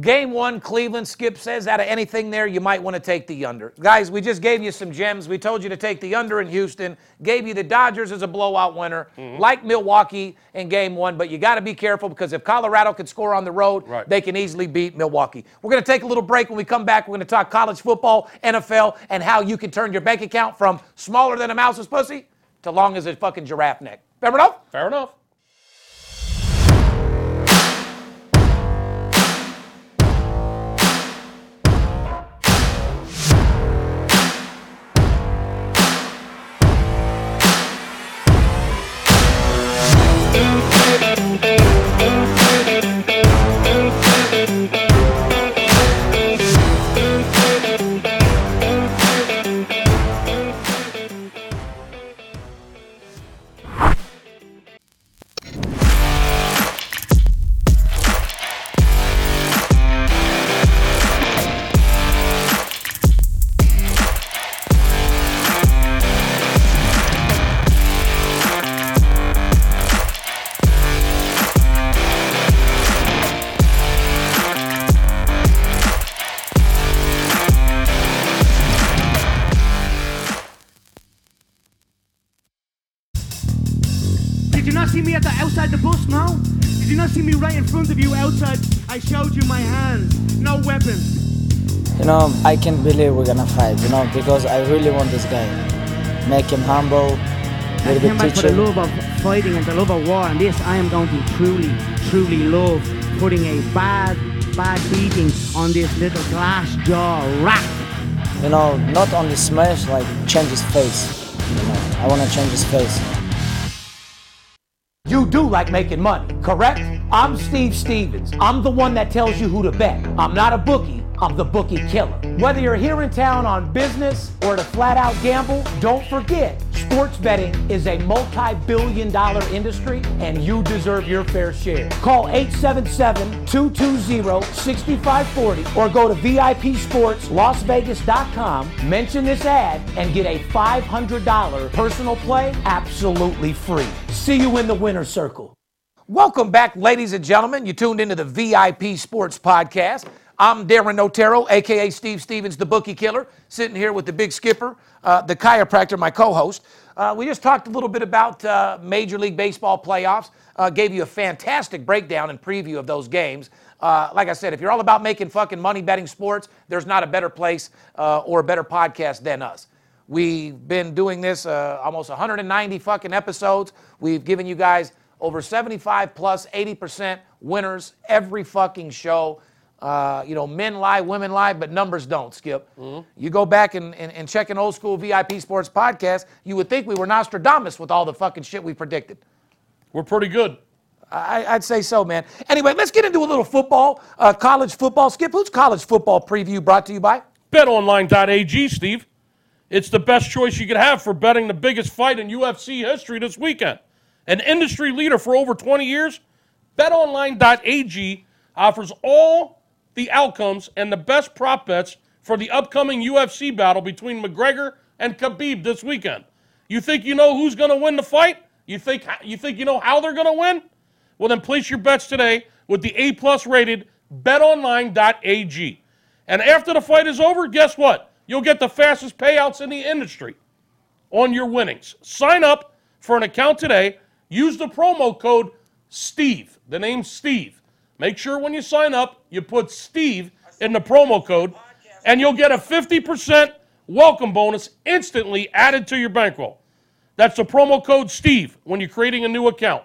Game one, Cleveland, Skip says, out of anything there, you might want to take the under. Guys, we just gave you some gems. We told you to take the under in Houston, gave you the Dodgers as a blowout winner, Mm-hmm. like Milwaukee in game one, but you got to be careful because if Colorado can score on the road, Right. they can easily beat Milwaukee. We're going to take a little break. When we come back, we're going to talk college football, NFL, and how you can turn your bank account from smaller than a mouse's pussy to long as a fucking giraffe neck. Remember enough? Fair enough. Outside the bus? now? Did you not see me right in front of you outside? I showed you my hands, no weapons. You know, I can't believe we're gonna fight, you know, because I really want this guy. Make him humble, I came back for the love of fighting and the love of war, and this I am going to truly, truly love putting a bad, bad beating on this little glass jaw rat. You know, not only smash, like change his face. You know, I wanna change his face. You do like making money, correct? I'm Steve Stevens. I'm the one that tells you who to bet. I'm not a bookie, I'm the bookie killer. Whether you're here in town on business or to flat out gamble, don't forget, Sports betting is a multi billion dollar industry and you deserve your fair share. Call 877 220 6540 or go to VIPSportsLasVegas.com, mention this ad, and get a $500 personal play absolutely free. See you in the winner's circle. Welcome back, ladies and gentlemen. You tuned into the VIP Sports Podcast. I'm Darin Notaro, aka Steve Stevens, the bookie killer, sitting here with the big skipper, uh, the chiropractor, my co host. Uh, we just talked a little bit about uh, Major League Baseball playoffs, uh, gave you a fantastic breakdown and preview of those games. Uh, like I said, if you're all about making fucking money betting sports, there's not a better place uh, or a better podcast than us. We've been doing this almost 190 fucking episodes. We've given you guys over 75 plus 80% winners every fucking show. Uh, you know, men lie, women lie, but numbers don't, Skip. Mm-hmm. You go back and, and, and, check an old school VIP sports podcast, you would think we were Nostradamus with all the fucking shit we predicted. We're pretty good. I, would say so, man. Anyway, let's get into a little football, uh, college football. Skip, who's college football preview brought to you by? BetOnline.ag, Steve. It's the best choice you could have for betting the biggest fight in UFC history this weekend. An industry leader for over 20 years, BetOnline.ag offers all the outcomes and the best prop bets for the upcoming UFC battle between McGregor and Khabib this weekend. You think you know who's going to win the fight? You think you think you know how they're going to win? Well, then place your bets today with the A plus rated BetOnline.ag. And after the fight is over, guess what? You'll get the fastest payouts in the industry on your winnings. Sign up for an account today. Use the promo code Steve. The name Steve. Make sure when you sign up, you put Steve in the promo code, and you'll get a 50% welcome bonus instantly added to your bankroll. That's the promo code Steve when you're creating a new account.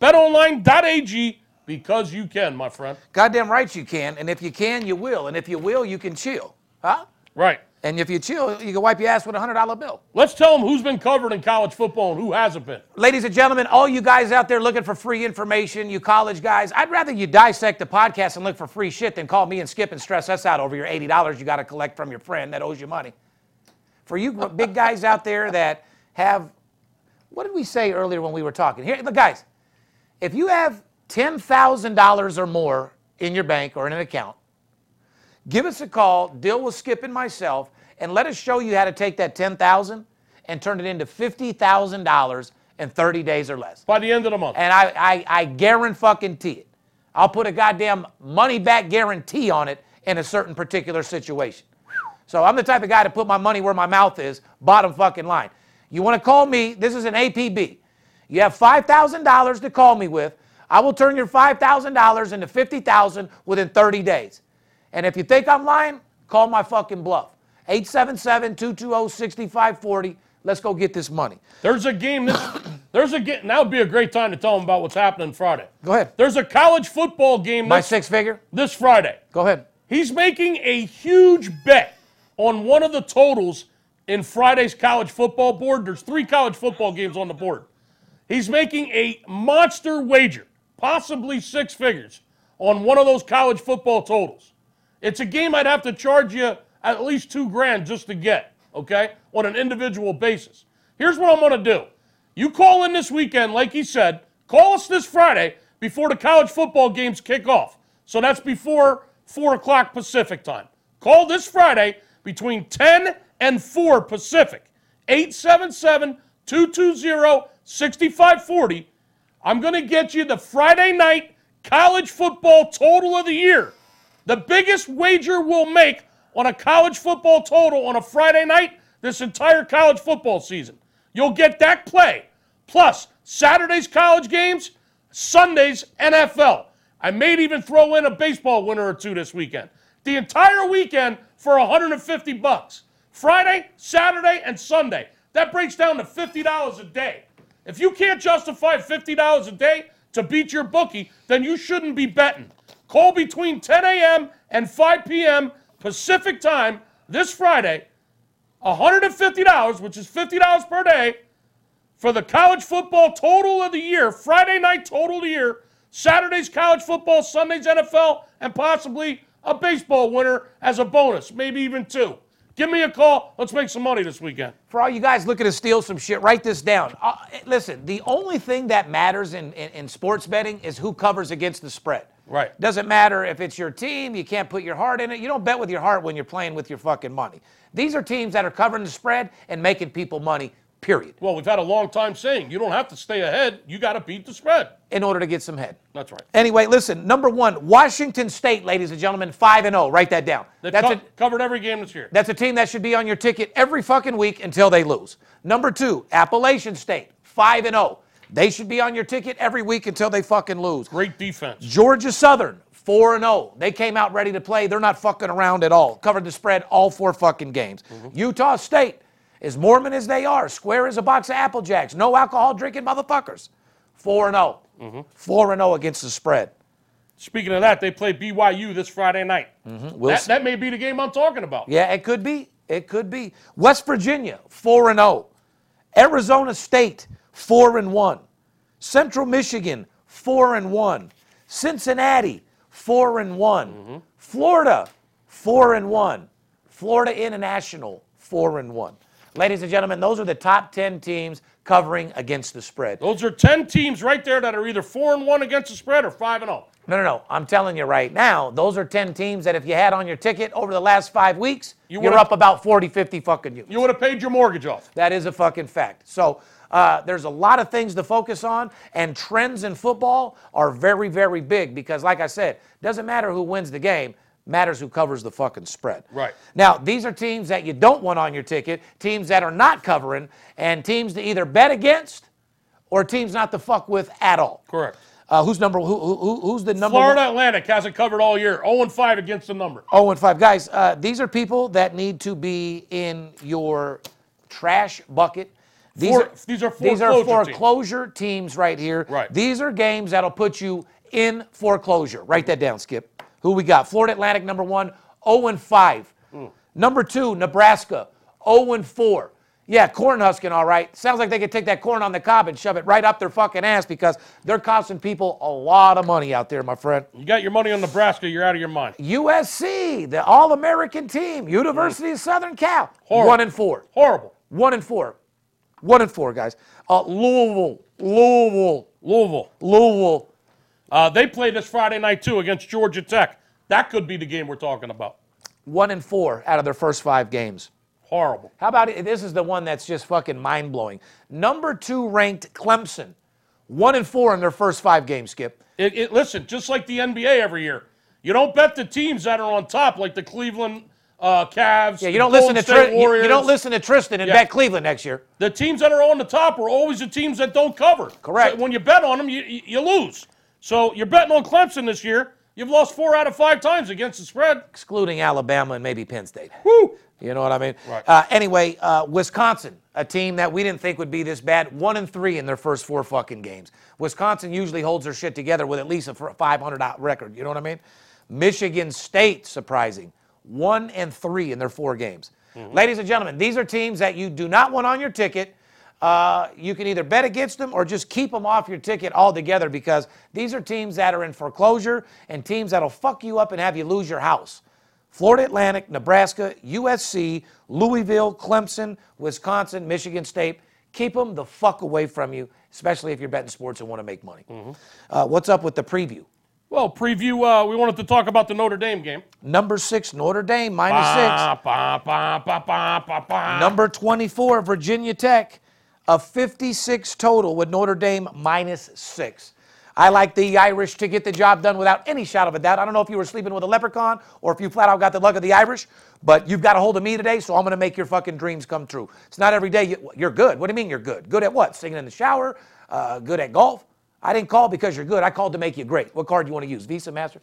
BetOnline.ag because you can, my friend. Goddamn right you can, and if you can, you will, and if you will, you can chill, huh? Right. And if you chill, you can wipe your ass with a $100 bill. Let's tell them who's been covered in college football and who hasn't been. Ladies and gentlemen, all you guys out there looking for free information, you college guys, I'd rather you dissect the podcast and look for free shit than call me and Skip and stress us out over your $80 you got to collect from your friend that owes you money. For you big guys out there that have, what did we say earlier when we were talking? Here, look, guys, if you have $10,000 or more in your bank or in an account, Give us a call, deal with Skip and myself, and let us show you how to take that 10000 and turn it into $50,000 in 30 days or less. By the end of the month. And I, I, I guarantee it. I'll put a goddamn money back guarantee on it in a certain particular situation. So I'm the type of guy to put my money where my mouth is, bottom fucking line. You want to call me, this is an APB. You have $5,000 to call me with. I will turn your $5,000 into 50,000 within 30 days. And if you think I'm lying, call my fucking bluff. 877 220 6540. Let's go get this money. There's a game. This, there's a game. Now would be a great time to tell them about what's happening Friday. Go ahead. There's a college football game. My six figure? This Friday. Go ahead. He's making a huge bet on one of the totals in Friday's college football board. There's three college football games on the board. He's making a monster wager, possibly six figures, on one of those college football totals. It's a game I'd have to charge you at least two grand just to get, okay, on an individual basis. Here's what I'm going to do. You call in this weekend, like he said, call us this Friday before the college football games kick off. So that's before 4 o'clock Pacific time. Call this Friday between 10 and 4 Pacific. 877 220 6540. I'm going to get you the Friday night college football total of the year. The biggest wager we'll make on a college football total on a Friday night this entire college football season. You'll get that play, plus Saturday's college games, Sunday's NFL. I may even throw in a baseball winner or two this weekend. The entire weekend for 150 bucks. Friday, Saturday, and Sunday. That breaks down to $50 a day. If you can't justify $50 a day to beat your bookie, then you shouldn't be betting. Call between 10 a.m. and 5 p.m. Pacific time this Friday. $150, which is $50 per day, for the college football total of the year, Friday night total of the year, Saturday's college football, Sunday's NFL, and possibly a baseball winner as a bonus, maybe even two. Give me a call. Let's make some money this weekend. For all you guys looking to steal some shit, write this down. Uh, listen, the only thing that matters in, in, in sports betting is who covers against the spread. Right. Doesn't matter if it's your team, you can't put your heart in it. You don't bet with your heart when you're playing with your fucking money. These are teams that are covering the spread and making people money, period, Well, we've had a long time saying you don't have to stay ahead. You got to beat the spread. in order to get some head. That's right. Anyway, listen, number one, Washington State, ladies and gentlemen, 5 and 0. Write that down. They've That's co- a, covered every game this year. That's a team that should be on your ticket every fucking week until they lose. Number two, Appalachian State, 5 and 0. They should be on your ticket every week until they fucking lose. Great defense. Georgia Southern, 4 and 0. They came out ready to play. They're not fucking around at all. Covered the spread all four fucking games. Mm-hmm. Utah State, as Mormon as they are, square as a box of Apple Jacks, no alcohol drinking motherfuckers. 4 and 0. 4 and 0 against the spread. Speaking of that, they play BYU this Friday night. Mm-hmm. We'll That, that may be the game I'm talking about. Yeah, it could be. It could be. West Virginia, 4 and 0. Arizona State, 4 and 1. Central Michigan, 4 and 1. Cincinnati, 4 and one mm-hmm. Florida, 4 and 1. Florida International, 4 and 1. Ladies and gentlemen, those are the top 10 teams covering against the spread. Those are 10 teams right there that are either 4 and 1 against the spread or 5 and oh. 0. No, no, no. I'm telling you right now, those are 10 teams that if you had on your ticket over the last five weeks, You you are up about 40, 50 fucking units. You would have paid your mortgage off. That is a fucking fact. So uh, there's a lot of things to focus on, and trends in football are very, very big because, like I said, doesn't matter who wins the game, matters who covers the fucking spread. Right. Now, these are teams that you don't want on your ticket, teams that are not covering, and teams to either bet against or teams not to fuck with at all. Correct. Uh, who's number? Who, who, who- who's the number? Florida One? Atlantic hasn't covered all year. 0 and 5 against the number. Oh, and five guys. Uh, these are people that need to be in your trash bucket. These For- are these are these are foreclosure teams. foreclosure teams right here. Right. These are games that'll put you in foreclosure. Write that down, Skip. Who we got? Florida Atlantic number one, 0 and 5. Hmm. Number two, Nebraska, 0 and 4. Yeah, corn husking, all right. Sounds like they could take that corn on the cob and shove it right up their fucking ass because they're costing people a lot of money out there, my friend. You got your money on Nebraska, you're out of your mind. USC, the All American team, University of Southern Cal, Horrible. one and four, Horrible. one and four, one and four, guys. Uh, Louisville, Louisville, Louisville. Louisville. Uh, they play this Friday night too against Georgia Tech. That could be the game we're talking about. One and four out of their first five games. Horrible. How about? This is the one that's just fucking mind blowing. Number two ranked Clemson, one and four in their first five games. Skip. It, it, listen, just like the NBA every year, you don't bet the teams that are on top, like the Cleveland uh, Cavs. Yeah, you don't listen to Tri- you, you don't listen to Tristan and Yeah. bet Cleveland next year. The teams that are on the top are always the teams that don't cover. Correct. So when you bet on them, you, you lose. So you're betting on Clemson this year. You've lost four out of five times against the spread. excluding Alabama and maybe Penn State. Woo! You know what I mean? Right. Uh, anyway, uh, Wisconsin, a team that we didn't think would be this bad, one and three in their first four fucking games. Wisconsin usually holds their shit together with at least a 500 out record. You know what I mean? Michigan State, surprising, one and three in their four games. Ladies and gentlemen, these are teams that you do not want on your ticket. Uh, you can either bet against them or just keep them off your ticket altogether because these are teams that are in foreclosure and teams that'll fuck you up and have you lose your house. Florida Atlantic, Nebraska, USC, Louisville, Clemson, Wisconsin, Michigan State. Keep them the fuck away from you, especially if you're betting sports and want to make money. Uh, what's up with the preview? Well, preview. Uh, we wanted to talk about the Notre Dame game. Number six, Notre Dame, minus Ba, ba, ba, ba, ba, ba, ba. six. Number 24, Virginia Tech, a 56 total with Notre Dame minus six. I like the Irish to get the job done without any shadow of a doubt. I don't know if you were sleeping with a leprechaun or if you flat out got the luck of the Irish, but you've got a hold of me today, so I'm going to make your fucking dreams come true. It's not every day you, you're good. What do you mean you're good? Good at what? Singing in the shower? Uh, good at golf? I didn't call because you're good. I called to make you great. What card do you want to use? Visa, Master?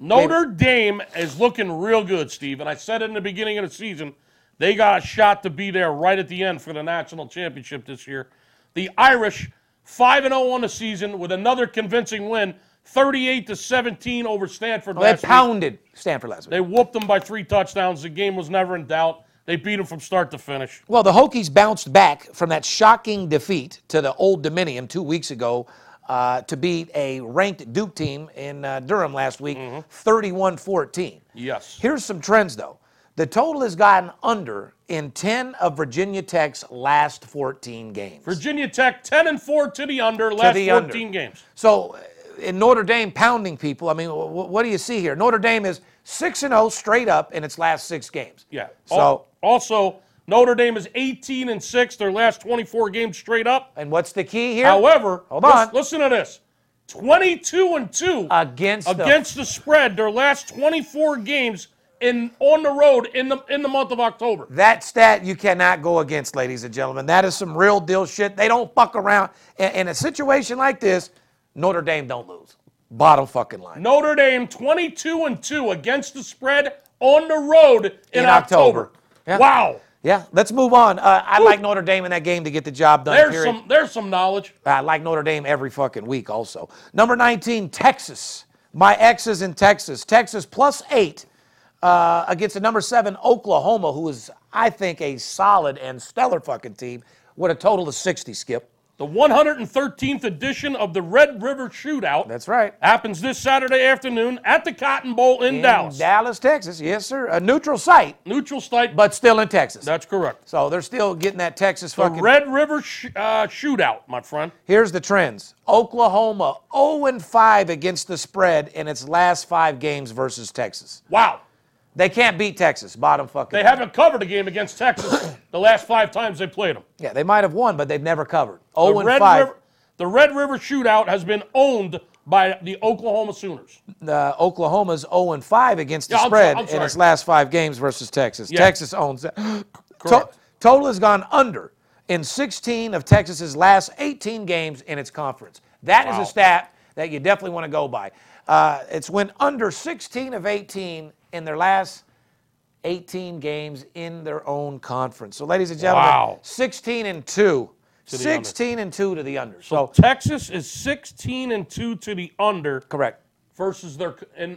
Notre Dame is looking real good, Steve. And I said it in the beginning of the season. They got a shot to be there right at the end for the national championship this year. The Irish, 5 0 on the season with another convincing win, 38 to 17 over Stanford Well, they last week. They pounded Stanford last week. They whooped them by three touchdowns. The game was never in doubt. They beat them from start to finish. Well, the Hokies bounced back from that shocking defeat to the Old Dominion two weeks ago uh, to beat a ranked Duke team in uh, Durham last week, 31 14. Yes. Here's some trends, though. The total has gotten under in 10 of Virginia Tech's last 14 games. Virginia Tech 10 and 4 to the under last the 14 under. games. So, in Notre Dame pounding people, I mean, wh- wh- what do you see here? Notre Dame is 6 and 0 straight up in its last six games. Yeah. So, also, Notre Dame is 18 and 6 their last 24 games straight up. and what's the key here? However, Hold on. listen to this. 22 and 2 against, the against the spread their last 24 games in on the road in the in the month of October. That stat you cannot go against, ladies and gentlemen. That is some real deal shit. They don't fuck around. In, in a situation like this, Notre Dame don't lose. Bottom fucking line. Notre Dame 22 and 2 against the spread on the road in, In October. October. Yeah. Wow. Yeah, let's move on. Uh, I like Notre Dame in that game to get the job done. There's period. some there's some knowledge. I like Notre Dame every fucking week also. Number 19, Texas. My exes in Texas. Texas plus eight uh, against the number seven, Oklahoma, who is, I think, a solid and stellar fucking team with a total of 60, Skip. The 113th edition of the Red River Shootout That's right. happens this Saturday afternoon at the Cotton Bowl in, In Dallas. Dallas, Texas. Yes, sir. A neutral site, Neutral site, but still in Texas. that's correct. so they're still getting that Texas The fucking. Red River sh- uh, Shootout, my friend. Here's the trends Oklahoma 0 and 5 against the spread in its last five games versus Texas. Wow. They can't beat Texas. Bottom fucking. They haven't covered a game against Texas the last five times they played them. Yeah, they might have won, but they've never covered. The and Red 5. River, the Red River Shootout has been owned by the Oklahoma Sooners. Uh, Oklahoma's 0 and 5 against the Yeah, spread I'm in its last five games versus Texas. Yeah. Texas owns that. To- Correct. total has gone under in 16 of Texas's last 18 games in its conference. That is Wow. a stat that you definitely want to go by. Uh, it's went under 16 of 18 in their last 18 games in their own conference. So, ladies and gentlemen, Wow. 16 and 2. the under. and 2 to the under. So, Texas is 16 and 2 to the under correct. versus their in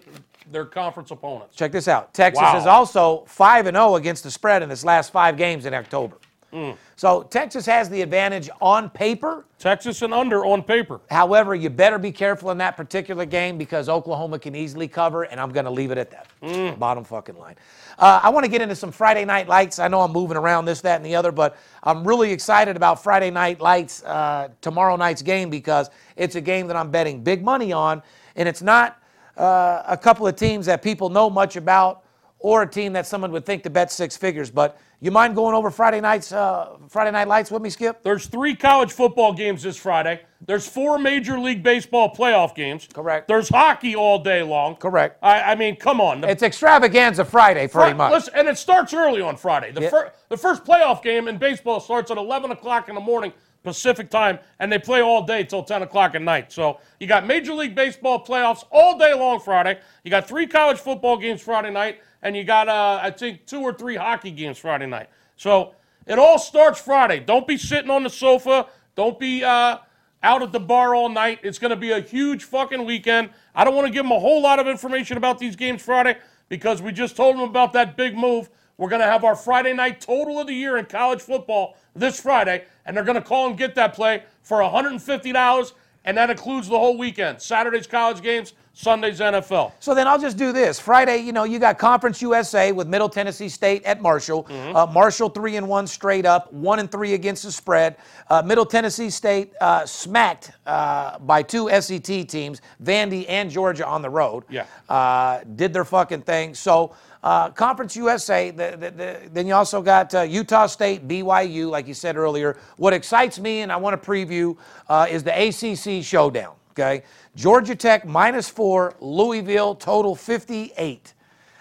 their conference opponents. Check this out. Texas Wow. is also 5 and 0 against the spread in its last 5 games in October. Hmm. So Texas has the advantage on paper. Texas and under on paper. However, you better be careful in that particular game because Oklahoma can easily cover, and I'm going to leave it at that. Hmm. Bottom fucking line. Uh, I want to get into some Friday night lights. I know I'm moving around this, that, and the other, but I'm really excited about Friday night lights uh, tomorrow night's game because it's a game that I'm betting big money on, and it's not uh, a couple of teams that people know much about or a team that someone would think to bet six figures. But you mind going over Friday nights, uh, Friday night lights with me, Skip? There's three college football games this Friday. There's four Major League Baseball playoff games. Correct. There's hockey all day long. Correct. I, I mean, come on. The It's extravaganza Friday, pretty Fri- much. Listen, and it starts early on Friday. The, Yeah. fir- the first playoff game in baseball starts at 11 o'clock in the morning Pacific time, and they play all day till 10 o'clock at night. So you got Major League Baseball playoffs all day long Friday. You got three college football games Friday night, and you got, uh, I think, two or three hockey games Friday night. So it all starts Friday. Don't be sitting on the sofa. Don't be uh, out at the bar all night. It's going to be a huge fucking weekend. I don't want to give them a whole lot of information about these games Friday because we just told them about that big move. We're going to have our Friday night total of the year in college football this Friday, and they're going to call and get that play for $150, and that includes the whole weekend Saturday's college games, Sunday's NFL. So then I'll just do this. Friday, you know, you got Conference USA with Middle Tennessee State at Marshall. Uh, Marshall three and one straight up, one and three against the spread. Uh, Middle Tennessee State uh, smacked uh, by two SEC teams, Vandy and Georgia on the road. Yeah. Uh, did their fucking thing. So. Uh, Conference USA, the, the, the, then you also got uh, Utah State, BYU, like you said earlier. What excites me, and I want to preview, uh, is the ACC showdown. Okay, Georgia Tech minus four, Louisville total 58.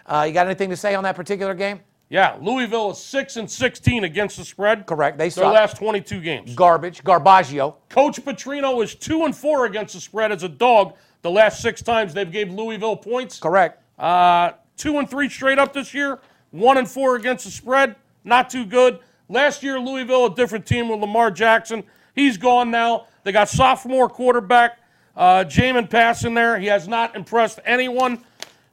Uh, you got anything to say on that particular game? Yeah, Louisville is 6 and 16 against the spread. Correct. They Their last 22 games. Garbage, Garbaggio. Coach Petrino is 2 and 4 against the spread as a dog the last six times they've gave Louisville points. Correct. Uh, two and three straight up this year. One and four against the spread. Not too good. Last year, Louisville, a different team with Lamar Jackson. He's gone now. They got sophomore quarterback uh, Jamin Pass in there. He has not impressed anyone.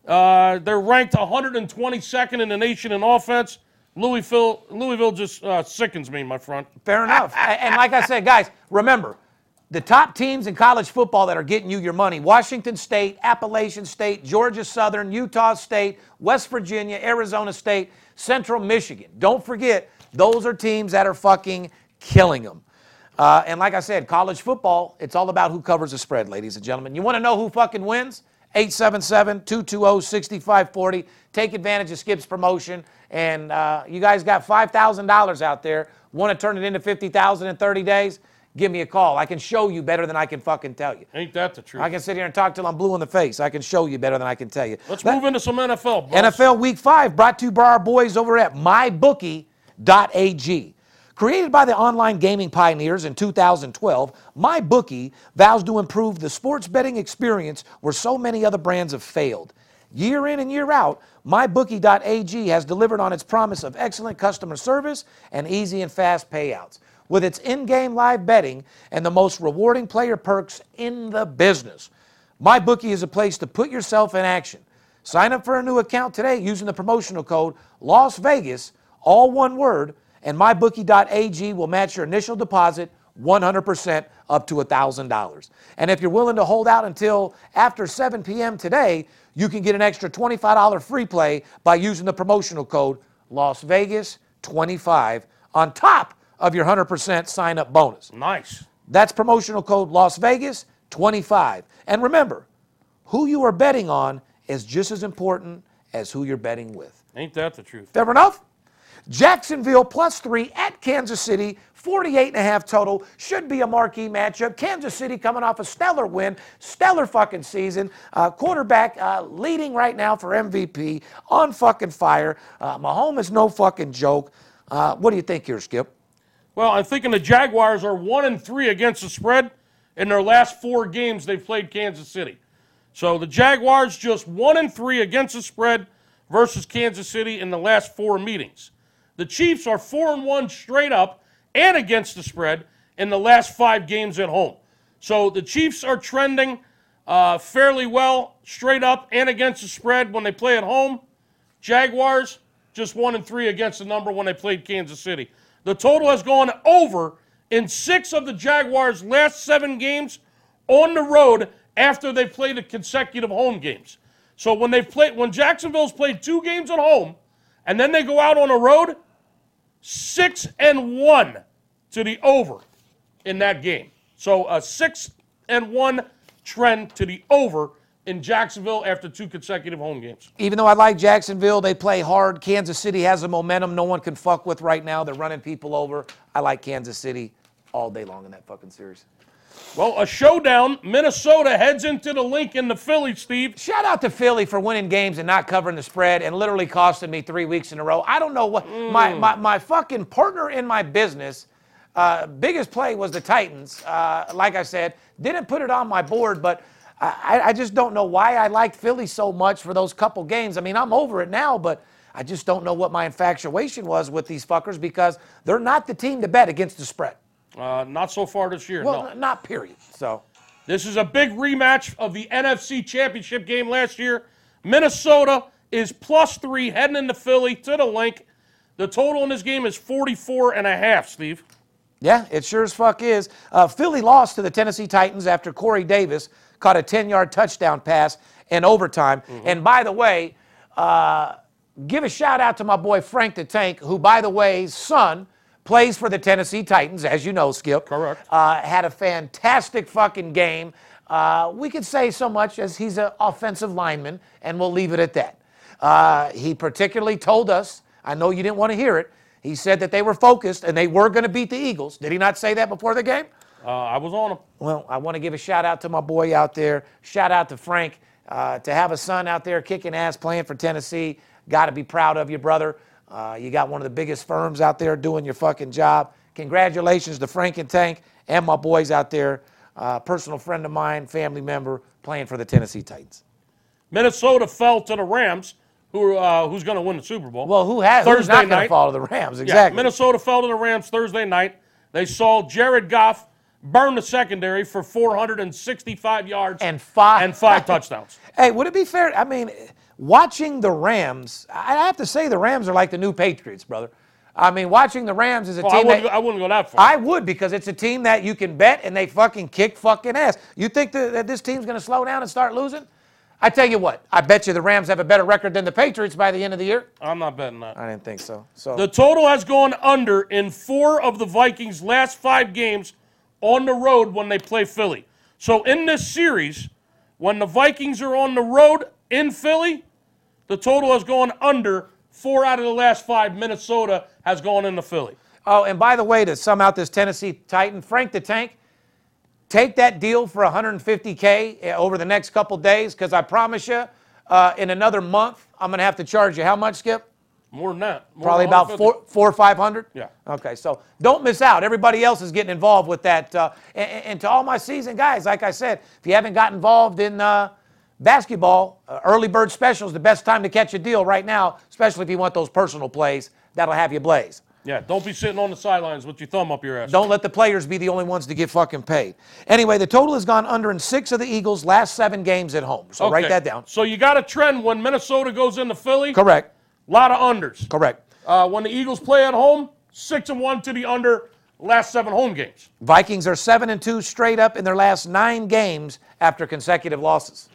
Uh, they're ranked 122nd in the nation in offense. Louisville, Louisville just uh, sickens me, my friend. Fair enough. And like I said, guys, remember, the top teams in college football that are getting you your money Washington State, Appalachian State, Georgia Southern, Utah State, West Virginia, Arizona State, Central Michigan. Don't forget, those are teams that are fucking killing them. Uh, and like I said, college football, it's all about who covers the spread, ladies and gentlemen. You want to know who fucking wins? 877 220 6540. Take advantage of Skip's promotion. And uh, you guys got $5,000 out there. Want to turn it into 50000 in 30 days? Give me a call. I can show you better than I can fucking tell you. Ain't that the truth? I can sit here and talk till I'm blue in the face. I can show you better than I can tell you. Let's move into some NFL. boss. NFL Week 5 brought to you by our boys over at mybookie.ag. Created by the online gaming pioneers in 2012, MyBookie vows to improve the sports betting experience where so many other brands have failed. Year in and year out, MyBookie.ag has delivered on its promise of excellent customer service and easy and fast payouts. With its in game live betting and the most rewarding player perks in the business, MyBookie is a place to put yourself in action. Sign up for a new account today using the promotional code Las Vegas, all one word, and mybookie.ag will match your initial deposit 100% up to $1,000. And if you're willing to hold out until after 7 p.m. today, you can get an extra $25 free play by using the promotional code Las Vegas 25 on top of your 100% sign up bonus. Nice. That's promotional code Las Vegas 25. And remember, who you are betting on is just as important as who you're betting with. Ain't that the truth? Fair enough? Jacksonville plus three at Kansas City, 48 and a half total. Should be a marquee matchup. Kansas City coming off a stellar win, stellar fucking season. Uh, quarterback uh, leading right now for MVP, on fucking fire. Uh, Mahomes is no fucking joke. Uh, what do you think here, Skip? Well, I'm thinking the Jaguars are one and three against the spread in their last four games they've played Kansas City. So the Jaguars just one and three against the spread versus Kansas City in the last four meetings. The Chiefs are four and one straight up and against the spread in the last five games at home. So the Chiefs are trending uh, fairly well straight up and against the spread when they play at home. Jaguars just one and three against the number when they played Kansas City. The total has gone over in six of the Jaguars' last seven games on the road after they've played the consecutive home games. So when they've played, when Jacksonville's played two games at home, and then they go out on a road, six and one to the over in that game. So a six and one trend to the over in Jacksonville after two consecutive home games. even though I like Jacksonville, they play hard. Kansas City has a momentum no one can fuck with right now. They're running people over. I like Kansas City all day long in that fucking series. Well, a showdown. Minnesota heads into the Linc in the Philly, Steve. Shout out to Philly for winning games and not covering the spread and literally costing me three weeks in a row. I don't know what my, my, my fucking partner in my business, uh, biggest play was the Titans. Uh, like I said, didn't put it on my board, but I, I just don't know why I liked Philly so much for those couple games. I mean, I'm over it now, but I just don't know what my infatuation was with these fuckers because they're not the team to bet against the spread. Uh, not so far this year. Well, no. not period. So. This is a big rematch of the NFC Championship game last year. Minnesota is plus three heading into Philly to the Linc. The total in this game is 44 and a half, Steve. Yeah, it sure as fuck is. Uh, Philly lost to the Tennessee Titans after Corey Davis caught a 10 yard touchdown pass in overtime. And by the way, uh, give a shout out to my boy Frank the Tank, who, by the way, son plays for the Tennessee Titans, as you know, Skip. Correct. Uh, had a fantastic fucking game. Uh, we could say so much as he's an offensive lineman, and we'll leave it at that. Uh, he particularly told us, I know you didn't want to hear it, he said that they were focused and they were going to beat the Eagles. Did he not say that before the game? Uh, I was on him. Well, I want to give a shout out to my boy out there. Shout out to Frank. Uh, to have a son out there kicking ass playing for Tennessee, got to be proud of you, brother. Uh, you got one of the biggest firms out there doing your fucking job. Congratulations to Frank and Tank and my boys out there. Uh, personal friend of mine, family member, playing for the Tennessee Titans. Minnesota fell to the Rams, who uh, who's going to win the Super Bowl. Well, who has Thursday who's not going to night. fall to the Rams? Yeah, Exactly. Minnesota fell to the Rams Thursday night. They saw Jared Goff burn the secondary for 465 yards And five- and five touchdowns. Hey, would it be fair? I mean, watching the Rams, I have to say the Rams are like the new Patriots, brother. I mean, watching the Rams is a oh, I team wouldn't, that I wouldn't go that far. I would because it's a team that you can bet and they fucking kick fucking ass. You think that, that this team's going to slow down and start losing? I tell you what, I bet you the Rams have a better record than the Patriots by the end of the year. I'm not betting that. I didn't think so. So The total has gone under in four of the Vikings' last five games on the road when they play Philly. So in this series, when the Vikings are on the road in Philly, the total has gone under four out of the last five. Minnesota has gone into Philly. Oh, and by the way, to sum out this Tennessee Titan, Frank the Tank, take that deal for 150K over the next couple days because I promise you, uh, in another month, I'm going to have to charge you how much, Skip? More than that. More Probably than about four, four or five hundred. Yeah. Okay, so don't miss out. Everybody else is getting involved with that. Uh, and, and to all my season guys, like I said, if you haven't got involved in uh, basketball, uh, early bird special is the best time to catch a deal right now, especially if you want those personal plays. That'll have you blaze. Yeah, don't be sitting on the sidelines with your thumb up your ass. Don't let the players be the only ones to get fucking paid. Anyway, the total has gone under in six of the Eagles' last seven games at home. So write that down. So you got a trend when Minnesota goes into Philly. Correct. A lot of unders. Correct. Uh, when the Eagles play at home, six and one to the under last seven home games. Vikings are seven and two straight up in their last nine games after consecutive losses.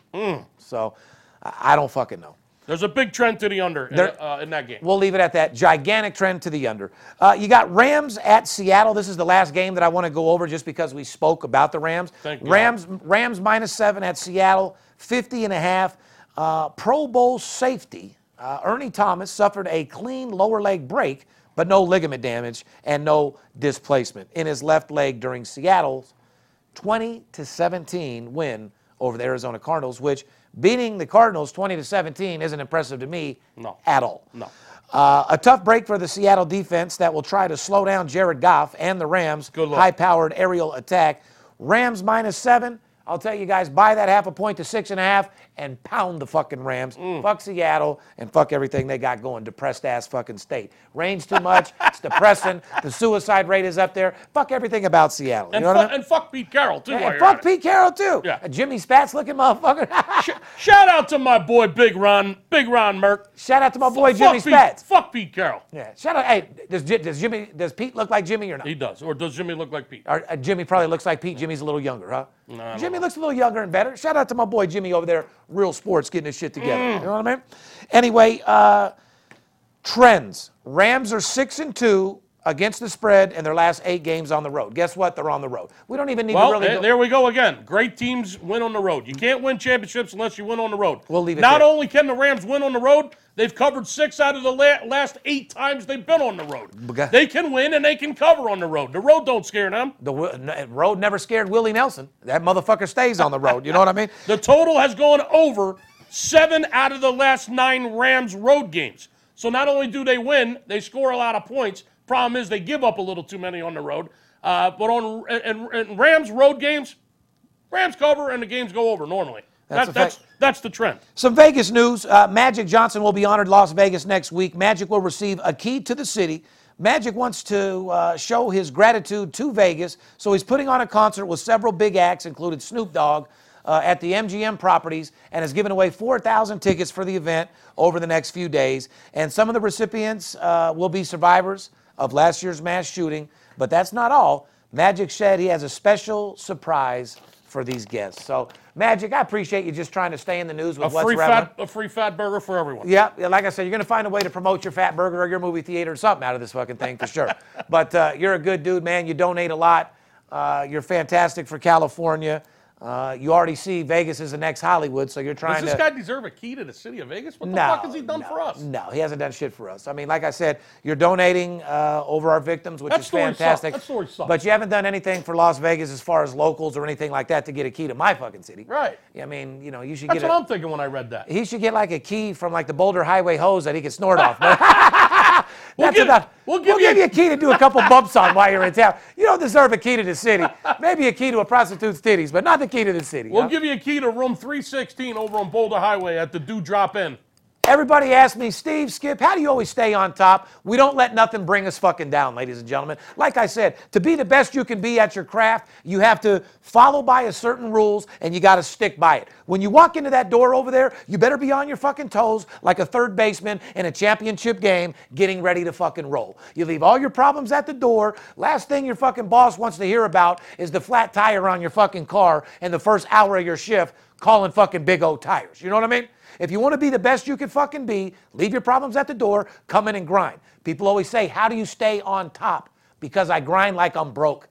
So I don't fucking know. There's a big trend to the under in, There- uh, in that game. We'll leave it at that. Gigantic trend to the under. Uh, you got Rams at Seattle. This is the last game that I want to go over just because we spoke about the Rams. Thank God. Rams Rams minus seven at Seattle, 50 and a half. Uh, Pro Bowl safety uh, Earl Thomas suffered a clean lower leg break, but no ligament damage and no displacement in his left leg during Seattle's 20 to 17 win over the Arizona Cardinals, which beating the Cardinals 20 to 17 isn't impressive to me No. at all. No. Uh, a tough break for the Seattle defense that will try to slow down Jared Goff and the Rams' high-powered aerial attack. Rams minus seven. I'll tell you guys, buy that half a point to six and a half and pound the fucking Rams. Mm. Fuck Seattle and fuck everything they got going. Depressed ass fucking state. Rains too much. it's depressing. The suicide rate is up there. Fuck everything about Seattle. You And, know fu- what I mean? and fuck Pete Carroll, too. while And fuck. Pete Carroll too. Yeah. A Jimmy Spats looking motherfucker. Shout out to my boy Big Ron, Big Ron Merck. Shout out to my boy Jimmy fuck Pete, fuck Pete Carroll. Yeah. Shout out. Hey, does, does Jimmy does Pete look like Jimmy or not? He does. Or does Jimmy look like Pete? Or, uh, Jimmy probably looks like Pete. Jimmy's a little younger, huh? Don't Jimmy looks a little younger and better. Shout out to my boy Jimmy over there, Real Sports, getting his shit together. Mm. You know what I mean? Anyway, uh, trends. Rams are six and two against the spread in their last eight games on the road. Guess what? They're on the road. We don't even need Well, to really. eh, go- there we go again. Great teams win on the road. You can't win championships unless you win on the road. We'll leave it Not there. only can the Rams win on the road, they've covered six out of the last eight times they've been on the road. They can win and they can cover on the road. The road don't scare them. the road never scared Willie Nelson. That motherfucker stays on the road. You know what I mean? The total has gone over seven out of the last nine Rams road games. So not only do they win, they score a lot of points. Problem is they give up a little too many on the road. Uh, but on and, and Rams road games, Rams cover and the games go over normally. That's That- that's that's the trend. Some Vegas news. Uh, Magic Johnson will be honored Las Vegas next week. Magic will receive a key to the city. Magic wants to uh, show his gratitude to Vegas, so he's putting on a concert with several big acts, including Snoop Dogg, uh, at the MGM properties, and has given away 4,000 tickets for the event over the next few days. And some of the recipients uh, will be survivors of last year's mass shooting, but that's not all. Magic said he has a special surprise for these guests. So, Magic, I appreciate you just trying to stay in the news with A what's free relevant. fat a free fat burger for everyone. Yeah, yeah, like I said, you're going to find a way to promote your fat burger or your movie theater or something out of this fucking thing for sure. but uh, you're a good dude, man. You donate a lot. Uh, you're fantastic for California. Uh, you already see Vegas is the next Hollywood, so you're trying Does this to. guy deserve a key to the city of Vegas? What the no, fuck has he done no, for us? No, he hasn't done shit for us. I mean, like I said, you're donating uh, over our victims, which That is story sucks. fantastic. That story sucks. But you haven't done anything for Las Vegas as far as locals or anything like that to get a key to my fucking city. Right. I mean, you know, you should That's get. what a, I'm thinking when I read that. he should get like a key from like the Boulder Highway hose that he could snort off. That's give- about. we'll give give you- you a key to do a couple bumps on while you're in town. You don't deserve a key to the city. Maybe a key to a prostitute's titties, but not the key to the city. We'll huh? give you a key to room 316 over on Boulder Highway at the Dewdrop Inn. Everybody asks me, Steve, Skip, how do you always stay on top? We don't let nothing bring us fucking down, ladies and gentlemen. Like I said, to be the best you can be at your craft, you have to follow by a certain rules and you got to stick by it. When you walk into that door over there, you better be on your fucking toes like a third baseman in a championship game getting ready to fucking roll. You leave all your problems at the door. Last thing your fucking boss wants to hear about is the flat tire on your fucking car in the first hour of your shift calling fucking big old tires. You know what I mean? If you want to be the best you can fucking be, leave your problems at the door, come in and grind. People always say, How do you stay on top? Because I grind like I'm broke.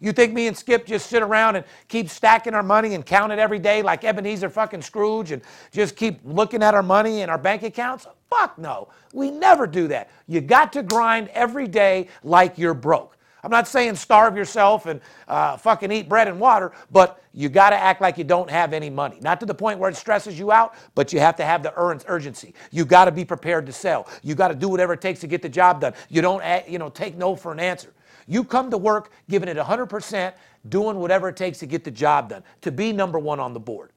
You think me and Skip just sit around and keep stacking our money and count it every day like Ebenezer fucking Scrooge and just keep looking at our money and our bank accounts? Fuck no. We never do that. You got to grind every day like you're broke. I'm not saying starve yourself and uh, fucking eat bread and water, but you got to act like you don't have any money. Not to the point where it stresses you out, but you have to have the urgency. You got to be prepared to sell. You got to do whatever it takes to get the job done. You don't, you know, take no for an answer. You come to work giving it 100%, doing whatever it takes to get the job done, to be number one on the board.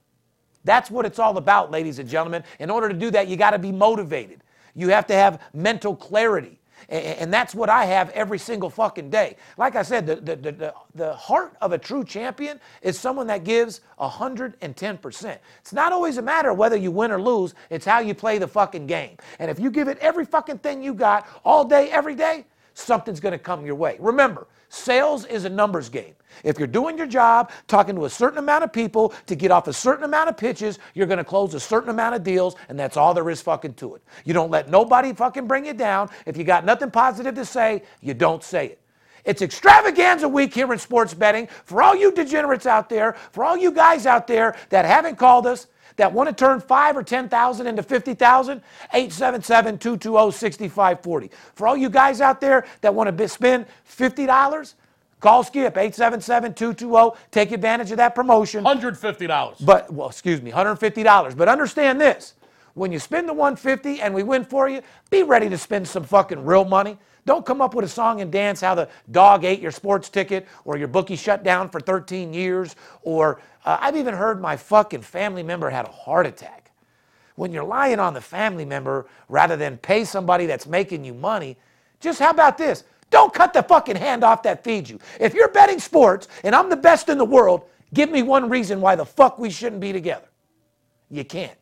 That's what it's all about, ladies and gentlemen. In order to do that, you got to be motivated. You have to have mental clarity. And that's what I have every single fucking day. Like I said, the, the, the, the heart of a true champion is someone that gives 110%. It's not always a matter of whether you win or lose, it's how you play the fucking game. And if you give it every fucking thing you got all day, every day, something's gonna come your way. Remember, sales is a numbers game. If you're doing your job, talking to a certain amount of people to get off a certain amount of pitches, you're going to close a certain amount of deals, and that's all there is fucking to it. You don't let nobody fucking bring you down. If you got nothing positive to say, you don't say it. It's extravaganza week here in sports betting. For all you degenerates out there, for all you guys out there that haven't called us, that want to turn five or 10,000 into 50,000, 877-220-6540. For all you guys out there that want to spend $50, Call Skip 877-220. Take advantage of that promotion. $150. But well, excuse me, $150. But understand this. When you spend the 150 and we win for you, be ready to spend some fucking real money. Don't come up with a song and dance how the dog ate your sports ticket or your bookie shut down for 13 years or uh, I've even heard my fucking family member had a heart attack. When you're lying on the family member rather than pay somebody that's making you money, just how about this? Don't cut the fucking hand off that feeds you. If you're betting sports and I'm the best in the world, give me one reason why the fuck we shouldn't be together. You can't.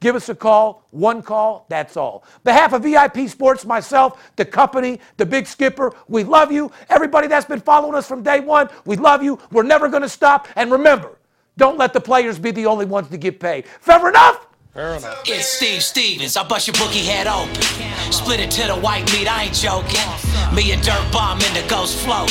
Give us a call, one call, that's all. Behalf of VIP Sports, myself, the company, the big skipper, we love you. Everybody that's been following us from day one, we love you. We're never going to stop. And remember, don't let the players be the only ones to get paid. Fair enough? Fair enough. It's Steve Stevens. I bust your bookie head open. Split it to the white meat, I ain't joking. Me and Dirt Bomb in the ghost float.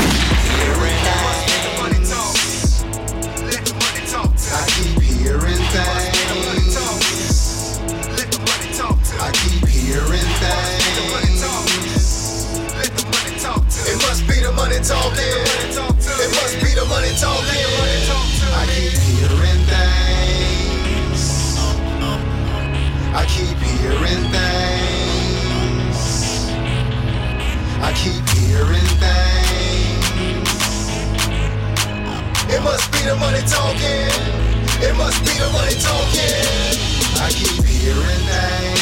I keep hearing things. I keep hearing things. It must be the money talking. It must be the money talking. I keep hearing things. I keep hearing things. I keep hearing things. It must be the money talking. It must be the money talking. I keep hearing things.